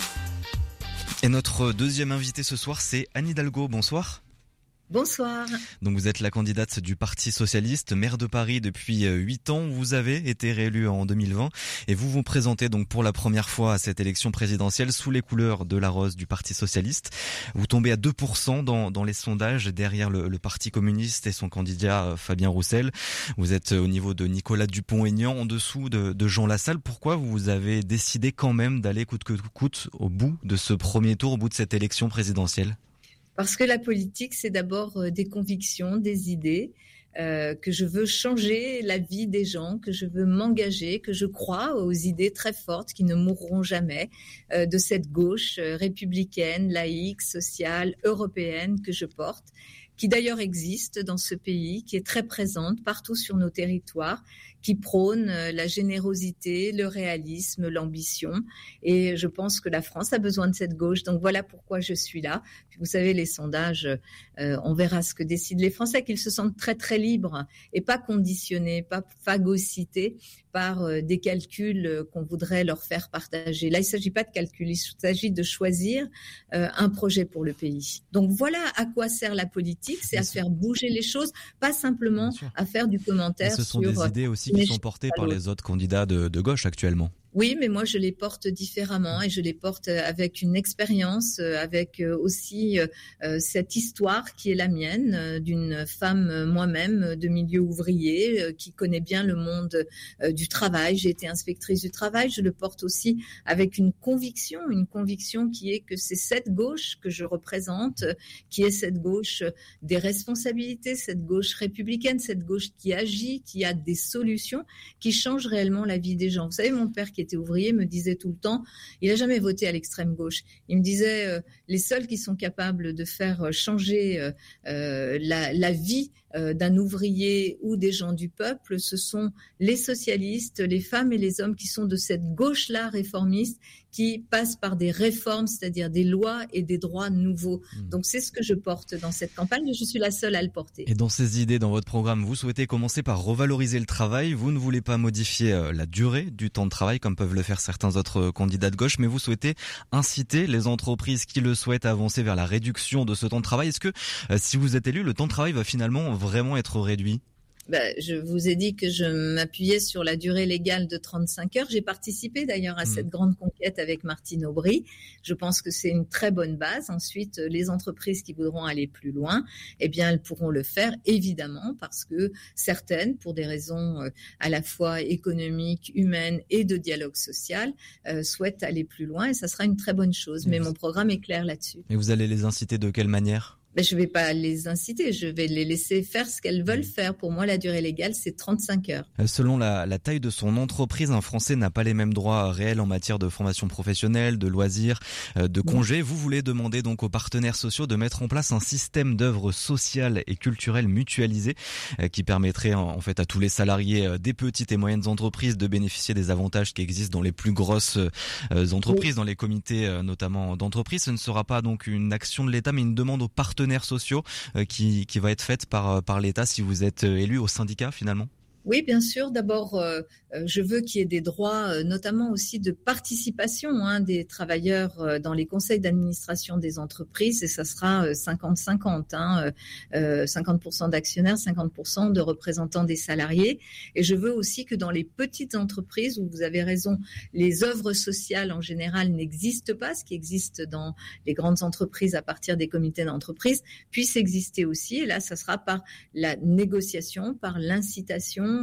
Et notre deuxième invité ce soir, c'est Anne Hidalgo. Bonsoir. Bonsoir. Donc vous êtes la candidate du Parti socialiste, maire de Paris depuis 8 ans. Vous avez été réélue en 2020 et vous vous présentez donc pour la première fois à cette élection présidentielle sous les couleurs de la rose du Parti socialiste. Vous tombez à 2% dans, les sondages derrière le, Parti communiste et son candidat Fabien Roussel. Vous êtes au niveau de Nicolas Dupont-Aignan, en dessous de, de Jean Lassalle. Pourquoi vous avez décidé quand même d'aller coûte que coûte au bout de ce premier tour, au bout de cette élection présidentielle? Parce que la politique, c'est d'abord euh, des convictions, des idées, euh, que je veux changer la vie des gens, que je veux m'engager, que je crois aux idées très fortes qui ne mourront jamais euh, de cette gauche euh, républicaine, laïque, sociale, européenne que je porte qui d'ailleurs existe dans ce pays, qui est très présente partout sur nos territoires, qui prône euh, la générosité, le réalisme, l'ambition. Et je pense que la France a besoin de cette gauche. Donc voilà pourquoi je suis là. vous savez, les sondages, euh, on verra ce que décident les Français, qu'ils se sentent très très libres et pas conditionnés, pas phagocytés par euh, des calculs qu'on voudrait leur faire partager. Là, il ne s'agit pas de calcul, il s'agit de choisir un projet pour le pays. Donc voilà à quoi sert la politique, c'est à faire bouger les choses, pas simplement à faire du commentaire. ce sont sur, des idées aussi qui sont portés par les autres candidats de, de gauche actuellement. Oui, mais moi je les porte différemment et je les porte avec une expérience, avec aussi euh, cette histoire qui est la mienne euh, d'une femme moi-même de milieu ouvrier euh, qui connaît bien le monde du travail. J'ai été inspectrice du travail. Je le porte aussi avec une conviction, une conviction qui est que c'est cette gauche que je représente, qui est cette gauche des responsabilités, cette gauche républicaine, cette gauche qui agit, qui a des solutions, qui change réellement la vie des gens. Vous savez, mon père qui était ouvrier me disait tout le temps, il n'a jamais voté à l'extrême gauche. Il me disait, euh, les seuls qui sont capables de faire changer euh, euh, la, la, vie d'un ouvrier ou des gens du peuple, ce sont les socialistes, les femmes et les hommes qui sont de cette gauche-là réformiste, qui passe par des réformes, c'est-à-dire des lois et des droits nouveaux. Mmh. Donc c'est ce que je porte dans cette campagne et je suis la seule à le porter. Et dans ces idées, dans votre programme, vous souhaitez commencer par revaloriser le travail. Vous ne voulez pas modifier la durée du temps de travail comme peuvent le faire certains autres candidats de gauche, mais vous souhaitez inciter les entreprises qui le souhaitent à avancer vers la réduction de ce temps de travail. Est-ce que si vous êtes élu, le temps de travail va finalement vraiment être réduit ben, je vous ai dit que je m'appuyais sur la durée légale de 35 heures. J'ai participé d'ailleurs à mmh. cette grande conquête avec Martine Aubry. Je pense que c'est une très bonne base. Ensuite, les entreprises qui voudront aller plus loin, eh bien, elles pourront le faire, évidemment, parce que certaines, pour des raisons euh, à la fois économiques, humaines et de dialogue social, euh, souhaitent aller plus loin et ça sera une très bonne chose. Mais mon programme est clair là-dessus. Et vous allez les inciter de quelle manière? Ben, je ne vais pas les inciter, je vais les laisser faire ce qu'elles veulent faire. Pour moi, la durée légale, c'est 35 heures. Euh, selon la, la, taille de son entreprise, un Français n'a pas les mêmes droits réels en matière de formation professionnelle, de loisirs, euh, de congés. Vous voulez demander donc aux partenaires sociaux de mettre en place un système d'œuvres sociales et culturelles mutualisées euh, qui permettrait en fait à tous les salariés des petites et moyennes entreprises de bénéficier des avantages qui existent dans les plus grosses entreprises, dans les comités notamment d'entreprise. Ce ne sera pas donc une action de l'État, mais une demande aux partenaires sociaux euh, qui, qui va être faite par, euh, par l'État si vous êtes euh, élu au syndicat finalement? Oui, bien sûr. D'abord, euh, je veux qu'il y ait des droits, euh, notamment aussi de participation hein, des travailleurs euh, dans les conseils d'administration des entreprises, et ça sera 50-50, hein, 50% d'actionnaires, 50% de représentants des salariés. Et je veux aussi que dans les petites entreprises, où vous avez raison, les œuvres sociales en général n'existent pas, ce qui existe dans les grandes entreprises à partir des comités d'entreprise, puisse exister aussi. Et là, ça sera par la négociation, par l'incitation.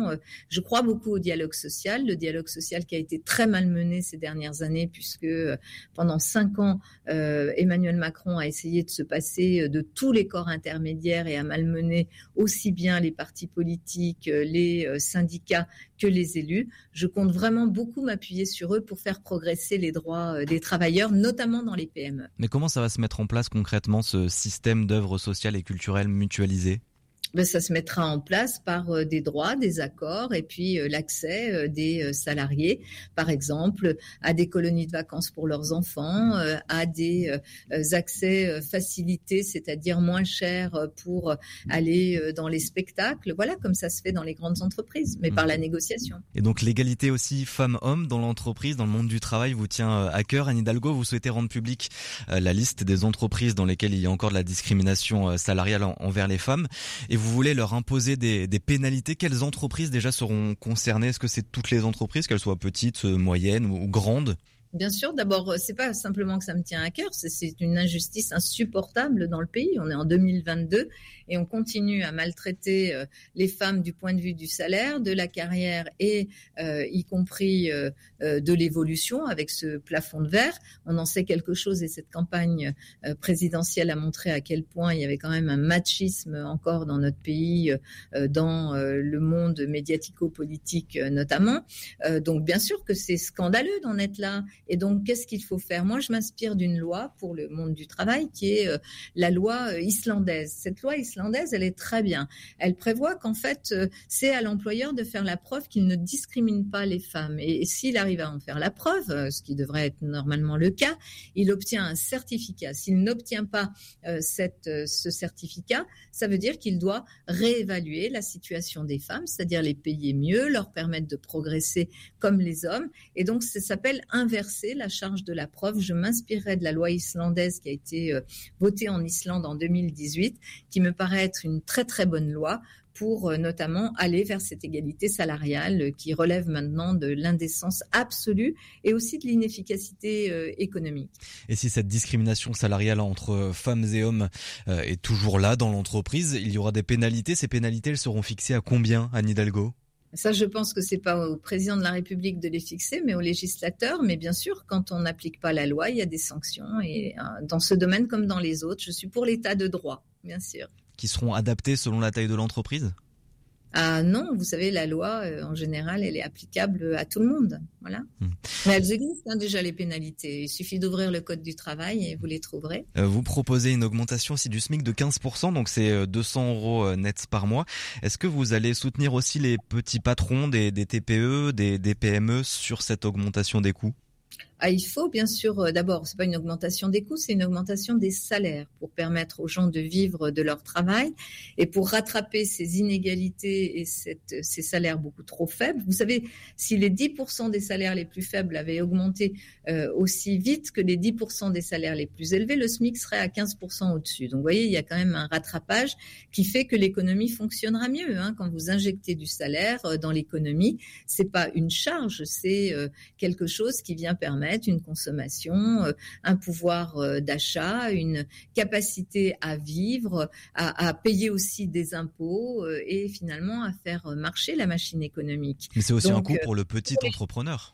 Je crois beaucoup au dialogue social, le dialogue social qui a été très mal mené ces dernières années, puisque euh, pendant cinq ans, euh, Emmanuel Macron a essayé de se passer euh, de tous les corps intermédiaires et a malmené aussi bien les partis politiques, les syndicats que les élus. Je compte vraiment beaucoup m'appuyer sur eux pour faire progresser les droits des travailleurs, notamment dans les PME. Mais comment ça va se mettre en place concrètement, ce système d'œuvres sociales et culturelles mutualisées? Ben, ça se mettra en place par euh, des droits, des accords et puis euh, l'accès euh, des salariés, par exemple, à des colonies de vacances pour leurs enfants, à des accès facilités, c'est-à-dire moins chers pour aller dans les spectacles. Voilà, comme ça se fait dans les grandes entreprises, mais par la mmh. négociation. Et donc l'égalité aussi femmes-hommes dans l'entreprise, dans le monde du travail, vous tient à cœur. Anne Hidalgo, vous souhaitez rendre publique la liste des entreprises dans lesquelles il y a encore de la discrimination salariale envers les femmes. Et vous voulez leur imposer des, pénalités, quelles entreprises déjà seront concernées? Est-ce que c'est toutes les entreprises, qu'elles soient petites, euh, moyennes ou grandes? Bien sûr, d'abord, euh, c'est pas simplement que ça me tient à cœur, c'est une injustice insupportable dans le pays. On est en 2022 et on continue à maltraiter euh, les femmes du point de vue du salaire, de la carrière et euh, y compris de l'évolution avec ce plafond de verre. On en sait quelque chose et cette campagne présidentielle a montré à quel point il y avait quand même un machisme encore dans notre pays, dans le monde médiatico-politique notamment. Donc bien sûr que c'est scandaleux d'en être là et donc, qu'est-ce qu'il faut faire? Moi, je m'inspire d'une loi pour le monde du travail qui est euh, la loi euh, islandaise. Cette loi islandaise, elle est très bien. Elle prévoit qu'en fait, euh, c'est à l'employeur de faire la preuve qu'il ne discrimine pas les femmes. Et, s'il arrive à en faire la preuve, ce qui devrait être normalement le cas, il obtient un certificat. S'il n'obtient pas ce certificat, ça veut dire qu'il doit réévaluer la situation des femmes, c'est-à-dire les payer mieux, leur permettre de progresser comme les hommes. Et donc, ça s'appelle inverser la charge de la preuve. Je m'inspirerai de la loi islandaise qui a été euh, votée en Islande en 2018, qui me paraît être une très très bonne loi pour euh, notamment aller vers cette égalité salariale euh, qui relève maintenant de l'indécence absolue et aussi de l'inefficacité économique. Et si cette discrimination salariale entre femmes et hommes est toujours là dans l'entreprise, il y aura des pénalités. Ces pénalités, elles seront fixées à combien, Anne Hidalgo? Ça, je pense que c'est pas au président de la République de les fixer, mais au législateur. Mais bien sûr, quand on n'applique pas la loi, il y a des sanctions. Et euh, dans ce domaine comme dans les autres, je suis pour l'état de droit, bien sûr. Qui seront adaptés selon la taille de l'entreprise? Ah non, vous savez, la loi, euh, en général, elle est applicable à tout le monde. Voilà. Hmm. Mais elles existent hein, déjà, les pénalités. Il suffit d'ouvrir le code du travail et vous les trouverez. Euh, vous proposez une augmentation aussi du SMIC de 15%, donc c'est 200 euh, euros nets par mois. Est-ce que vous allez soutenir aussi les petits patrons des, TPE, des, des PME sur cette augmentation des coûts? Ah, il faut bien sûr, euh, d'abord, c'est pas une augmentation des coûts, c'est une augmentation des salaires pour permettre aux gens de vivre de leur travail et pour rattraper ces inégalités et cette, ces salaires beaucoup trop faibles. Vous savez, si les 10% des salaires les plus faibles avaient augmenté euh, aussi vite que les 10% des salaires les plus élevés, le SMIC serait à 15% au-dessus. Donc, vous voyez, il y a quand même un rattrapage qui fait que l'économie fonctionnera mieux. Hein. Quand vous injectez du salaire euh, dans l'économie, c'est pas une charge, c'est quelque chose qui vient permettre une consommation, euh, un pouvoir euh, d'achat, une capacité à vivre, à, payer aussi des impôts euh, et finalement à faire marcher la machine économique. Mais c'est aussi un coût pour le petit entrepreneur.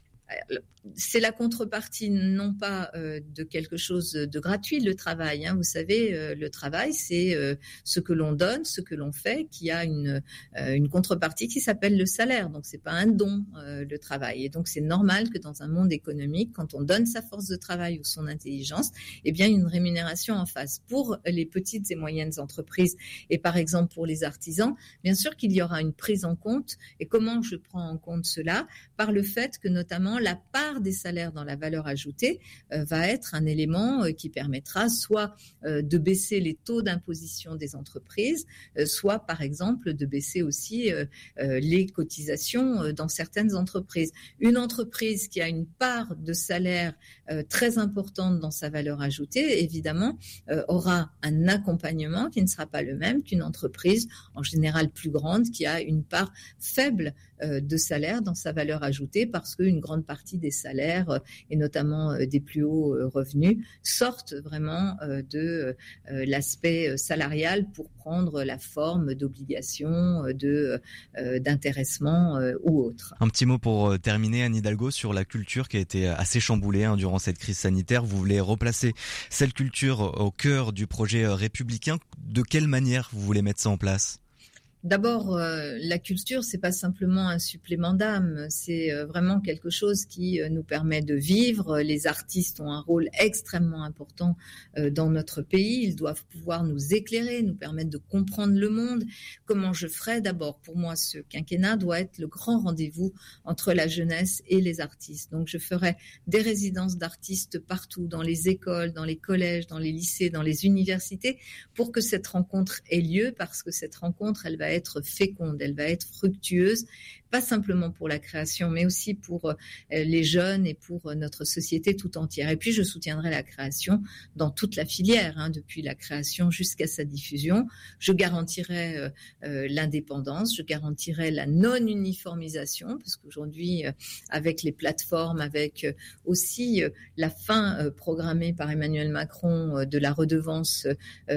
C'est la contrepartie non pas euh, de quelque chose de gratuit, le travail. Hein. Vous savez, euh, le travail, c'est euh, ce que l'on donne, ce que l'on fait, qui a une, une contrepartie qui s'appelle le salaire. Donc, c'est pas un don, le travail. Et donc, c'est normal que dans un monde économique, quand on donne sa force de travail ou son intelligence, eh bien, une rémunération en face. Pour les petites et moyennes entreprises et par exemple pour les artisans, bien sûr qu'il y aura une prise en compte. Et comment je prends en compte cela? Par le fait que notamment la part des salaires dans la valeur ajoutée euh, va être un élément euh, qui permettra soit euh, de baisser les taux d'imposition des entreprises, soit par exemple de baisser aussi les cotisations dans certaines entreprises. Une entreprise qui a une part de salaire très importante dans sa valeur ajoutée, évidemment, aura un accompagnement qui ne sera pas le même qu'une entreprise en général plus grande qui a une part faible de salaire dans sa valeur ajoutée parce qu'une grande partie des salaires, euh, et notamment euh, des plus hauts revenus, sortent vraiment de l'aspect salarial pour prendre la forme d'obligation, de d'intéressement ou autre. Un petit mot pour terminer, Anne Hidalgo, sur la culture qui a été assez chamboulée hein, durant cette crise sanitaire. Vous voulez replacer cette culture au cœur du projet républicain. De quelle manière vous voulez mettre ça en place? D'abord, euh, la culture, c'est pas simplement un supplément d'âme, c'est euh, vraiment quelque chose qui euh, nous permet de vivre. Les artistes ont un rôle extrêmement important dans notre pays. Ils doivent pouvoir nous éclairer, nous permettre de comprendre le monde. Comment je ferais? D'abord, pour moi, ce quinquennat doit être le grand rendez-vous entre la jeunesse et les artistes. Donc, je ferai des résidences d'artistes partout, dans les écoles, dans les collèges, dans les lycées, dans les universités, pour que cette rencontre ait lieu, parce que cette rencontre, elle va être féconde, elle va être fructueuse pas simplement pour la création, mais aussi pour euh, les jeunes et pour euh, notre société tout entière. Et puis, je soutiendrai la création dans toute la filière, hein, depuis la création jusqu'à sa diffusion. Je garantirai euh, l'indépendance, je garantirai la non-uniformisation, parce qu'aujourd'hui, avec les plateformes, avec aussi la fin programmée par Emmanuel Macron de la redevance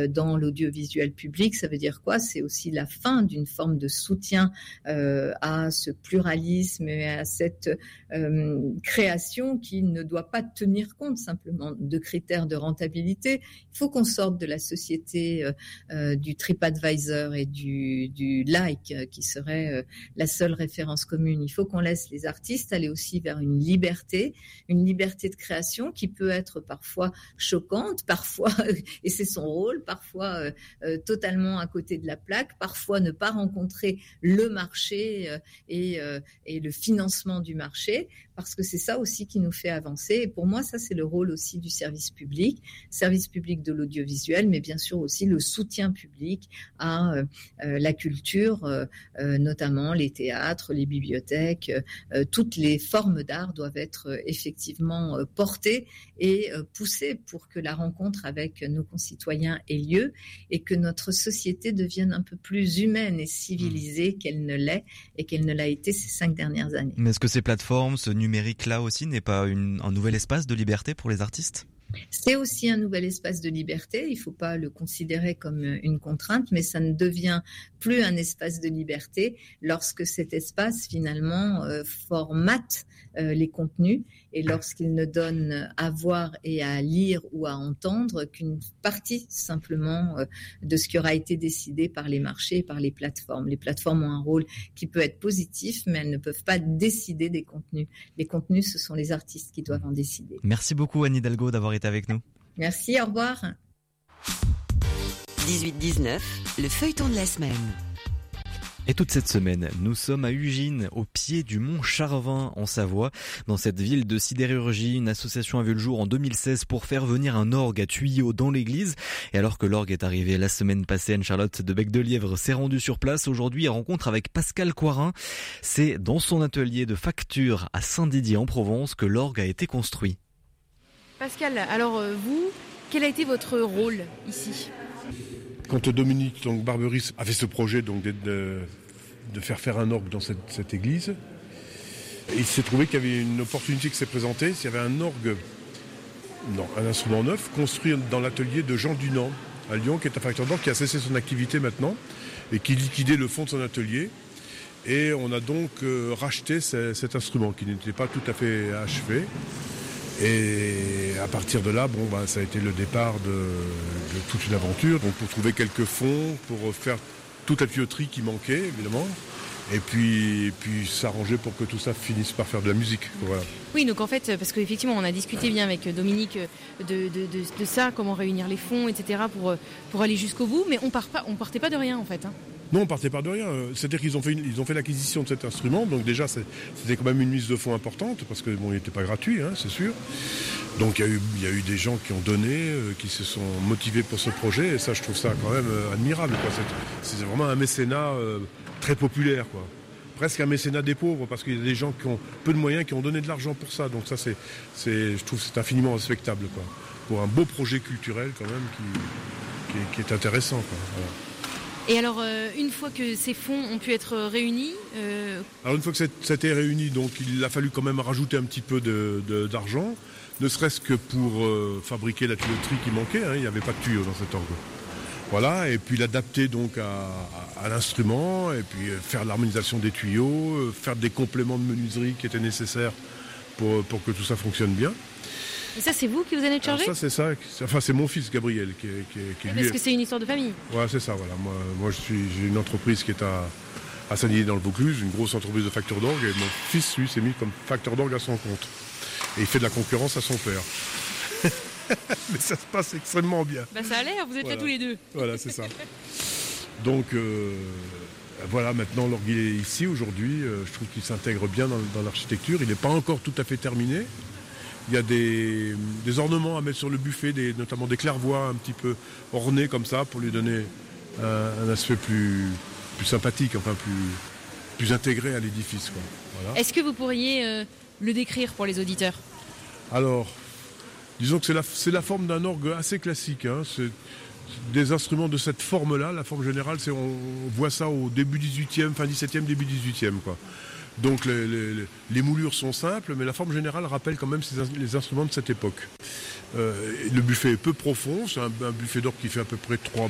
dans l'audiovisuel public, ça veut dire quoi? C'est aussi la fin d'une forme de soutien à ce pluralisme et à cette euh, création qui ne doit pas tenir compte simplement de critères de rentabilité. Il faut qu'on sorte de la société euh, euh, du TripAdvisor et du like qui serait la seule référence commune. Il faut qu'on laisse les artistes aller aussi vers une liberté, une liberté de création qui peut être parfois choquante, parfois, et c'est son rôle, parfois totalement à côté de la plaque, parfois ne pas rencontrer le marché euh, et, le financement du marché, parce que c'est ça aussi qui nous fait avancer. Et pour moi, ça, c'est le rôle aussi du service public, service public de l'audiovisuel, mais bien sûr aussi le soutien public à euh, euh, la culture, notamment les théâtres, les bibliothèques, toutes les formes d'art doivent être effectivement portées et poussées pour que la rencontre avec nos concitoyens ait lieu et que notre société devienne un peu plus humaine et civilisée qu'elle ne l'est et qu'elle ne l'a été ces cinq dernières années. Mais est-ce que ces plateformes, ce numérique-là aussi, n'est pas un nouvel espace de liberté pour les artistes? C'est aussi un nouvel espace de liberté. Il ne faut pas le considérer comme une contrainte, mais ça ne devient plus un espace de liberté lorsque cet espace finalement euh, formate euh, les contenus et lorsqu'il ne donne à voir et à lire ou à entendre qu'une partie simplement euh, de ce qui aura été décidé par les marchés et par les plateformes. Les plateformes ont un rôle qui peut être positif, mais elles ne peuvent pas décider des contenus. Les contenus, ce sont les artistes qui doivent en décider. Merci beaucoup Anne Hidalgo d'avoir été avec nous. Merci, au revoir. 18-19, le feuilleton de la semaine. Et toute cette semaine, nous sommes à Ugine, au pied du mont Charvin, en Savoie. Dans cette ville de sidérurgie, une association a vu le jour en 2016 pour faire venir un orgue à tuyaux dans l'église. Et alors que l'orgue est arrivé la semaine passée, Anne-Charlotte de Bec-de-Lièvre s'est rendue sur place. Aujourd'hui, à rencontre avec Pascal Coirin. C'est dans son atelier de facture à Saint-Didier en Provence que l'orgue a été construit. Pascal, alors euh, vous, quel a été votre rôle ici? Quand Dominique Barberis a fait ce projet donc de, faire faire un orgue dans cette, église, il s'est trouvé qu'il y avait une opportunité qui s'est présentée. S'il y avait un orgue, non, un instrument neuf, construit dans l'atelier de Jean Dunant à Lyon, qui est un facteur d'orgue qui a cessé son activité maintenant et qui liquidait le fond de son atelier. Et on a donc euh, racheté ce- cet instrument qui n'était pas tout à fait achevé. Et à partir de là, bon, bah, ça a été le départ de, de toute une aventure. Donc pour trouver quelques fonds, pour faire toute la tuyauterie qui manquait, évidemment. Et puis, et puis s'arranger pour que tout ça finisse par faire de la musique. Voilà. Oui, donc en fait, parce qu'effectivement, on a discuté bien avec Dominique de, de- de- de ça, comment réunir les fonds, etc., pour, pour aller jusqu'au bout, mais on part pas, on partait pas de rien en fait. hein. Non, on partait pas de rien. C'est-à-dire qu'ils ont fait, l'acquisition de cet instrument. Donc déjà, c'était quand même une mise de fonds importante parce que bon, il n'était pas gratuit, hein, c'est sûr. Donc il y, a eu, des gens qui ont donné, euh, qui se sont motivés pour ce projet. Et ça, je trouve ça quand même euh, admirable. C'est- vraiment un mécénat euh, très populaire. Presque un mécénat des pauvres parce qu'il y a des gens qui ont peu de moyens qui ont donné de l'argent pour ça. Donc ça, c'est, je trouve c'est infiniment respectable. Pour un beau projet culturel quand même qui, est, intéressant. Et alors, euh, une fois que ces fonds ont pu être réunis, euh, Alors une fois que été réuni, donc il a fallu quand même rajouter un petit peu d'argent, ne serait-ce que pour euh, fabriquer la tuyauterie qui manquait, hein, il n'y avait pas de tuyau dans cet orgue. Voilà, et puis l'adapter donc à, l'instrument, et puis faire l'harmonisation des tuyaux, faire des compléments de menuiserie qui étaient nécessaires pour que tout ça fonctionne bien. Et ça, c'est vous qui vous en êtes Alors chargé ça c'est ça, enfin c'est mon fils Gabriel qui, est- qui qui, lui, Parce que c'est une histoire de famille. Ouais, c'est ça, voilà. Moi, moi je suis, j'ai une entreprise qui est à, à Saint-Denis dans le Vaucluse, une grosse entreprise de facteurs d'orgue, et mon fils, lui, s'est mis comme facteur d'orgue à son compte. Et il fait de la concurrence à son père. Mais ça se passe extrêmement bien. Bah ça a l'air, vous êtes Voilà. là tous les deux. Voilà, c'est ça. Donc, euh, voilà, maintenant, l'orgue est ici aujourd'hui. Euh, je trouve qu'il s'intègre bien dans, dans l'architecture. Il n'est pas encore tout à fait terminé. Il y a des, des ornements à mettre sur le buffet, des- notamment des clairvoies un petit peu ornées comme ça pour lui donner un, un aspect plus, plus sympathique, enfin plus, plus intégré à l'édifice. Voilà. Est-ce que vous pourriez euh, le décrire pour les auditeurs? Alors, disons que c'est la, forme d'un orgue assez classique. hein. C'est des instruments de cette forme-là. La forme générale, c'est on voit ça au début 18e, fin 17e, début 18e. Quoi. Donc les, moulures sont simples, mais la forme générale rappelle quand même les instruments de cette époque. Euh, le buffet est peu profond, c'est un, buffet d'orgue qui fait à peu près 3,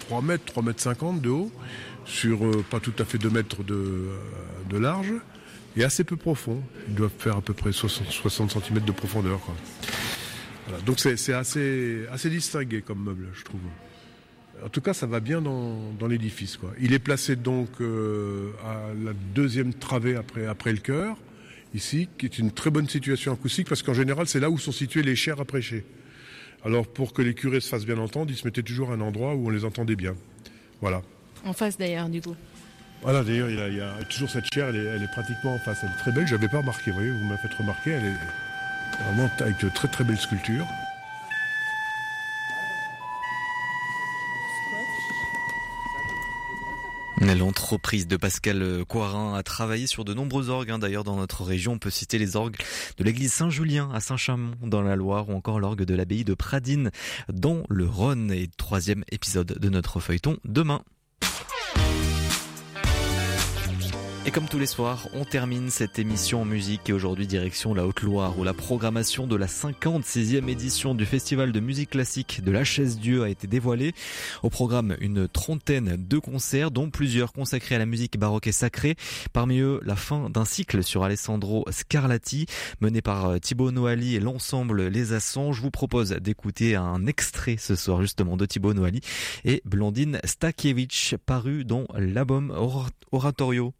3 mètres, 3 mètres 50 de haut, sur euh, pas tout à fait 2 mètres de, euh, de large, et assez peu profond. Ils doivent faire à peu près 60, 60 cm de profondeur. donc c'est assez distingué comme meuble, je trouve. En tout cas, ça va bien dans, dans l'édifice. quoi. Il est placé donc euh, à la deuxième travée après, après le chœur, ici, qui est une très bonne situation acoustique, parce qu'en général, c'est là où sont situées les chaires à prêcher. Alors, pour que les curés se fassent bien entendre, ils se mettaient toujours à un endroit où on les entendait bien. Voilà. En face d'ailleurs, du coup. Voilà, d'ailleurs, il y, a, il y a toujours cette chaire, elle est, elle est pratiquement en face. Elle est très belle, je n'avais pas remarqué, vous voyez, vous m'avez fait remarquer, elle est vraiment avec de très très belles sculptures. L'entreprise de Pascal Coirin a travaillé sur de nombreux orgues. hein. D'ailleurs, dans notre région, on peut citer les orgues de l'église Saint-Julien à Saint-Chamond dans la Loire ou encore l'orgue de l'abbaye de Pradines dans le Rhône. Et troisième épisode de notre feuilleton demain. Et comme tous les soirs, on termine cette émission en musique et aujourd'hui direction la Haute-Loire où la programmation de la 56e édition du Festival de musique classique de la Chaise Dieu a été dévoilée. Au programme, une trentaine de concerts dont plusieurs consacrés à la musique baroque et sacrée. Parmi eux, la fin d'un cycle sur Alessandro Scarlatti mené par Thibaut Noali et l'ensemble Les Assons. Je vous propose d'écouter un extrait ce soir justement de Thibaut Noali et Blandine Stakiewicz paru dans l'album Or- Oratorio.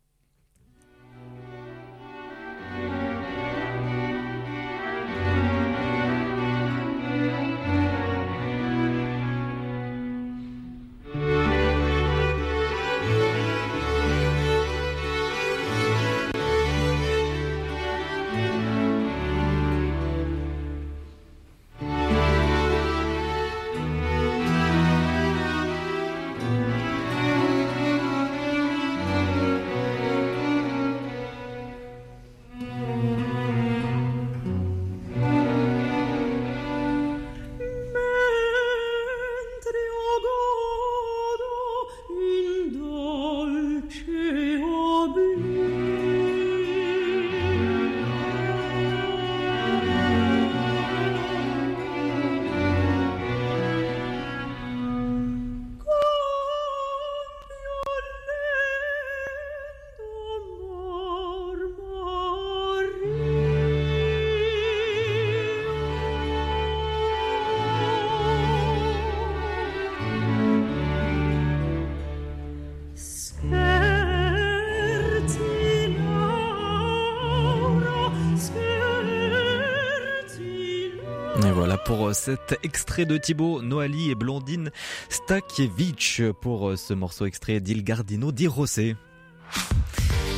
Cet extrait de Thibaut Noali et Blondine Stakiewicz pour ce morceau extrait d'Il Gardino di Rosé.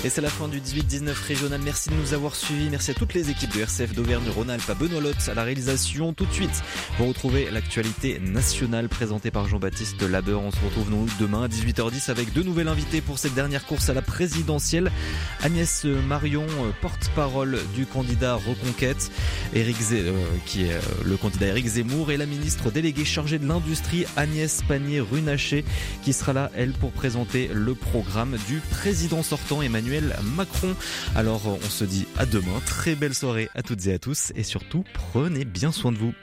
Et c'est la fin du 18-19 régional. Merci de nous avoir suivis. Merci à toutes les équipes de RCF d'Auvergne-Rhône-Alpes, à Benoît Lotz à la réalisation. Tout de suite, vous retrouvez l'actualité nationale présentée par Jean-Baptiste Labeur. On se retrouve demain à 18h10 avec deux nouvelles invités pour cette dernière course à la présidentielle. Agnès Marion, porte-parole du candidat Reconquête, Eric euh, qui est euh, le candidat Éric Zemmour, et la ministre déléguée chargée de l'industrie Agnès Pannier-Runacher, qui sera là, elle, pour présenter le programme du président sortant Macron. Alors on se dit à demain, très belle soirée à toutes et à tous et surtout prenez bien soin de vous.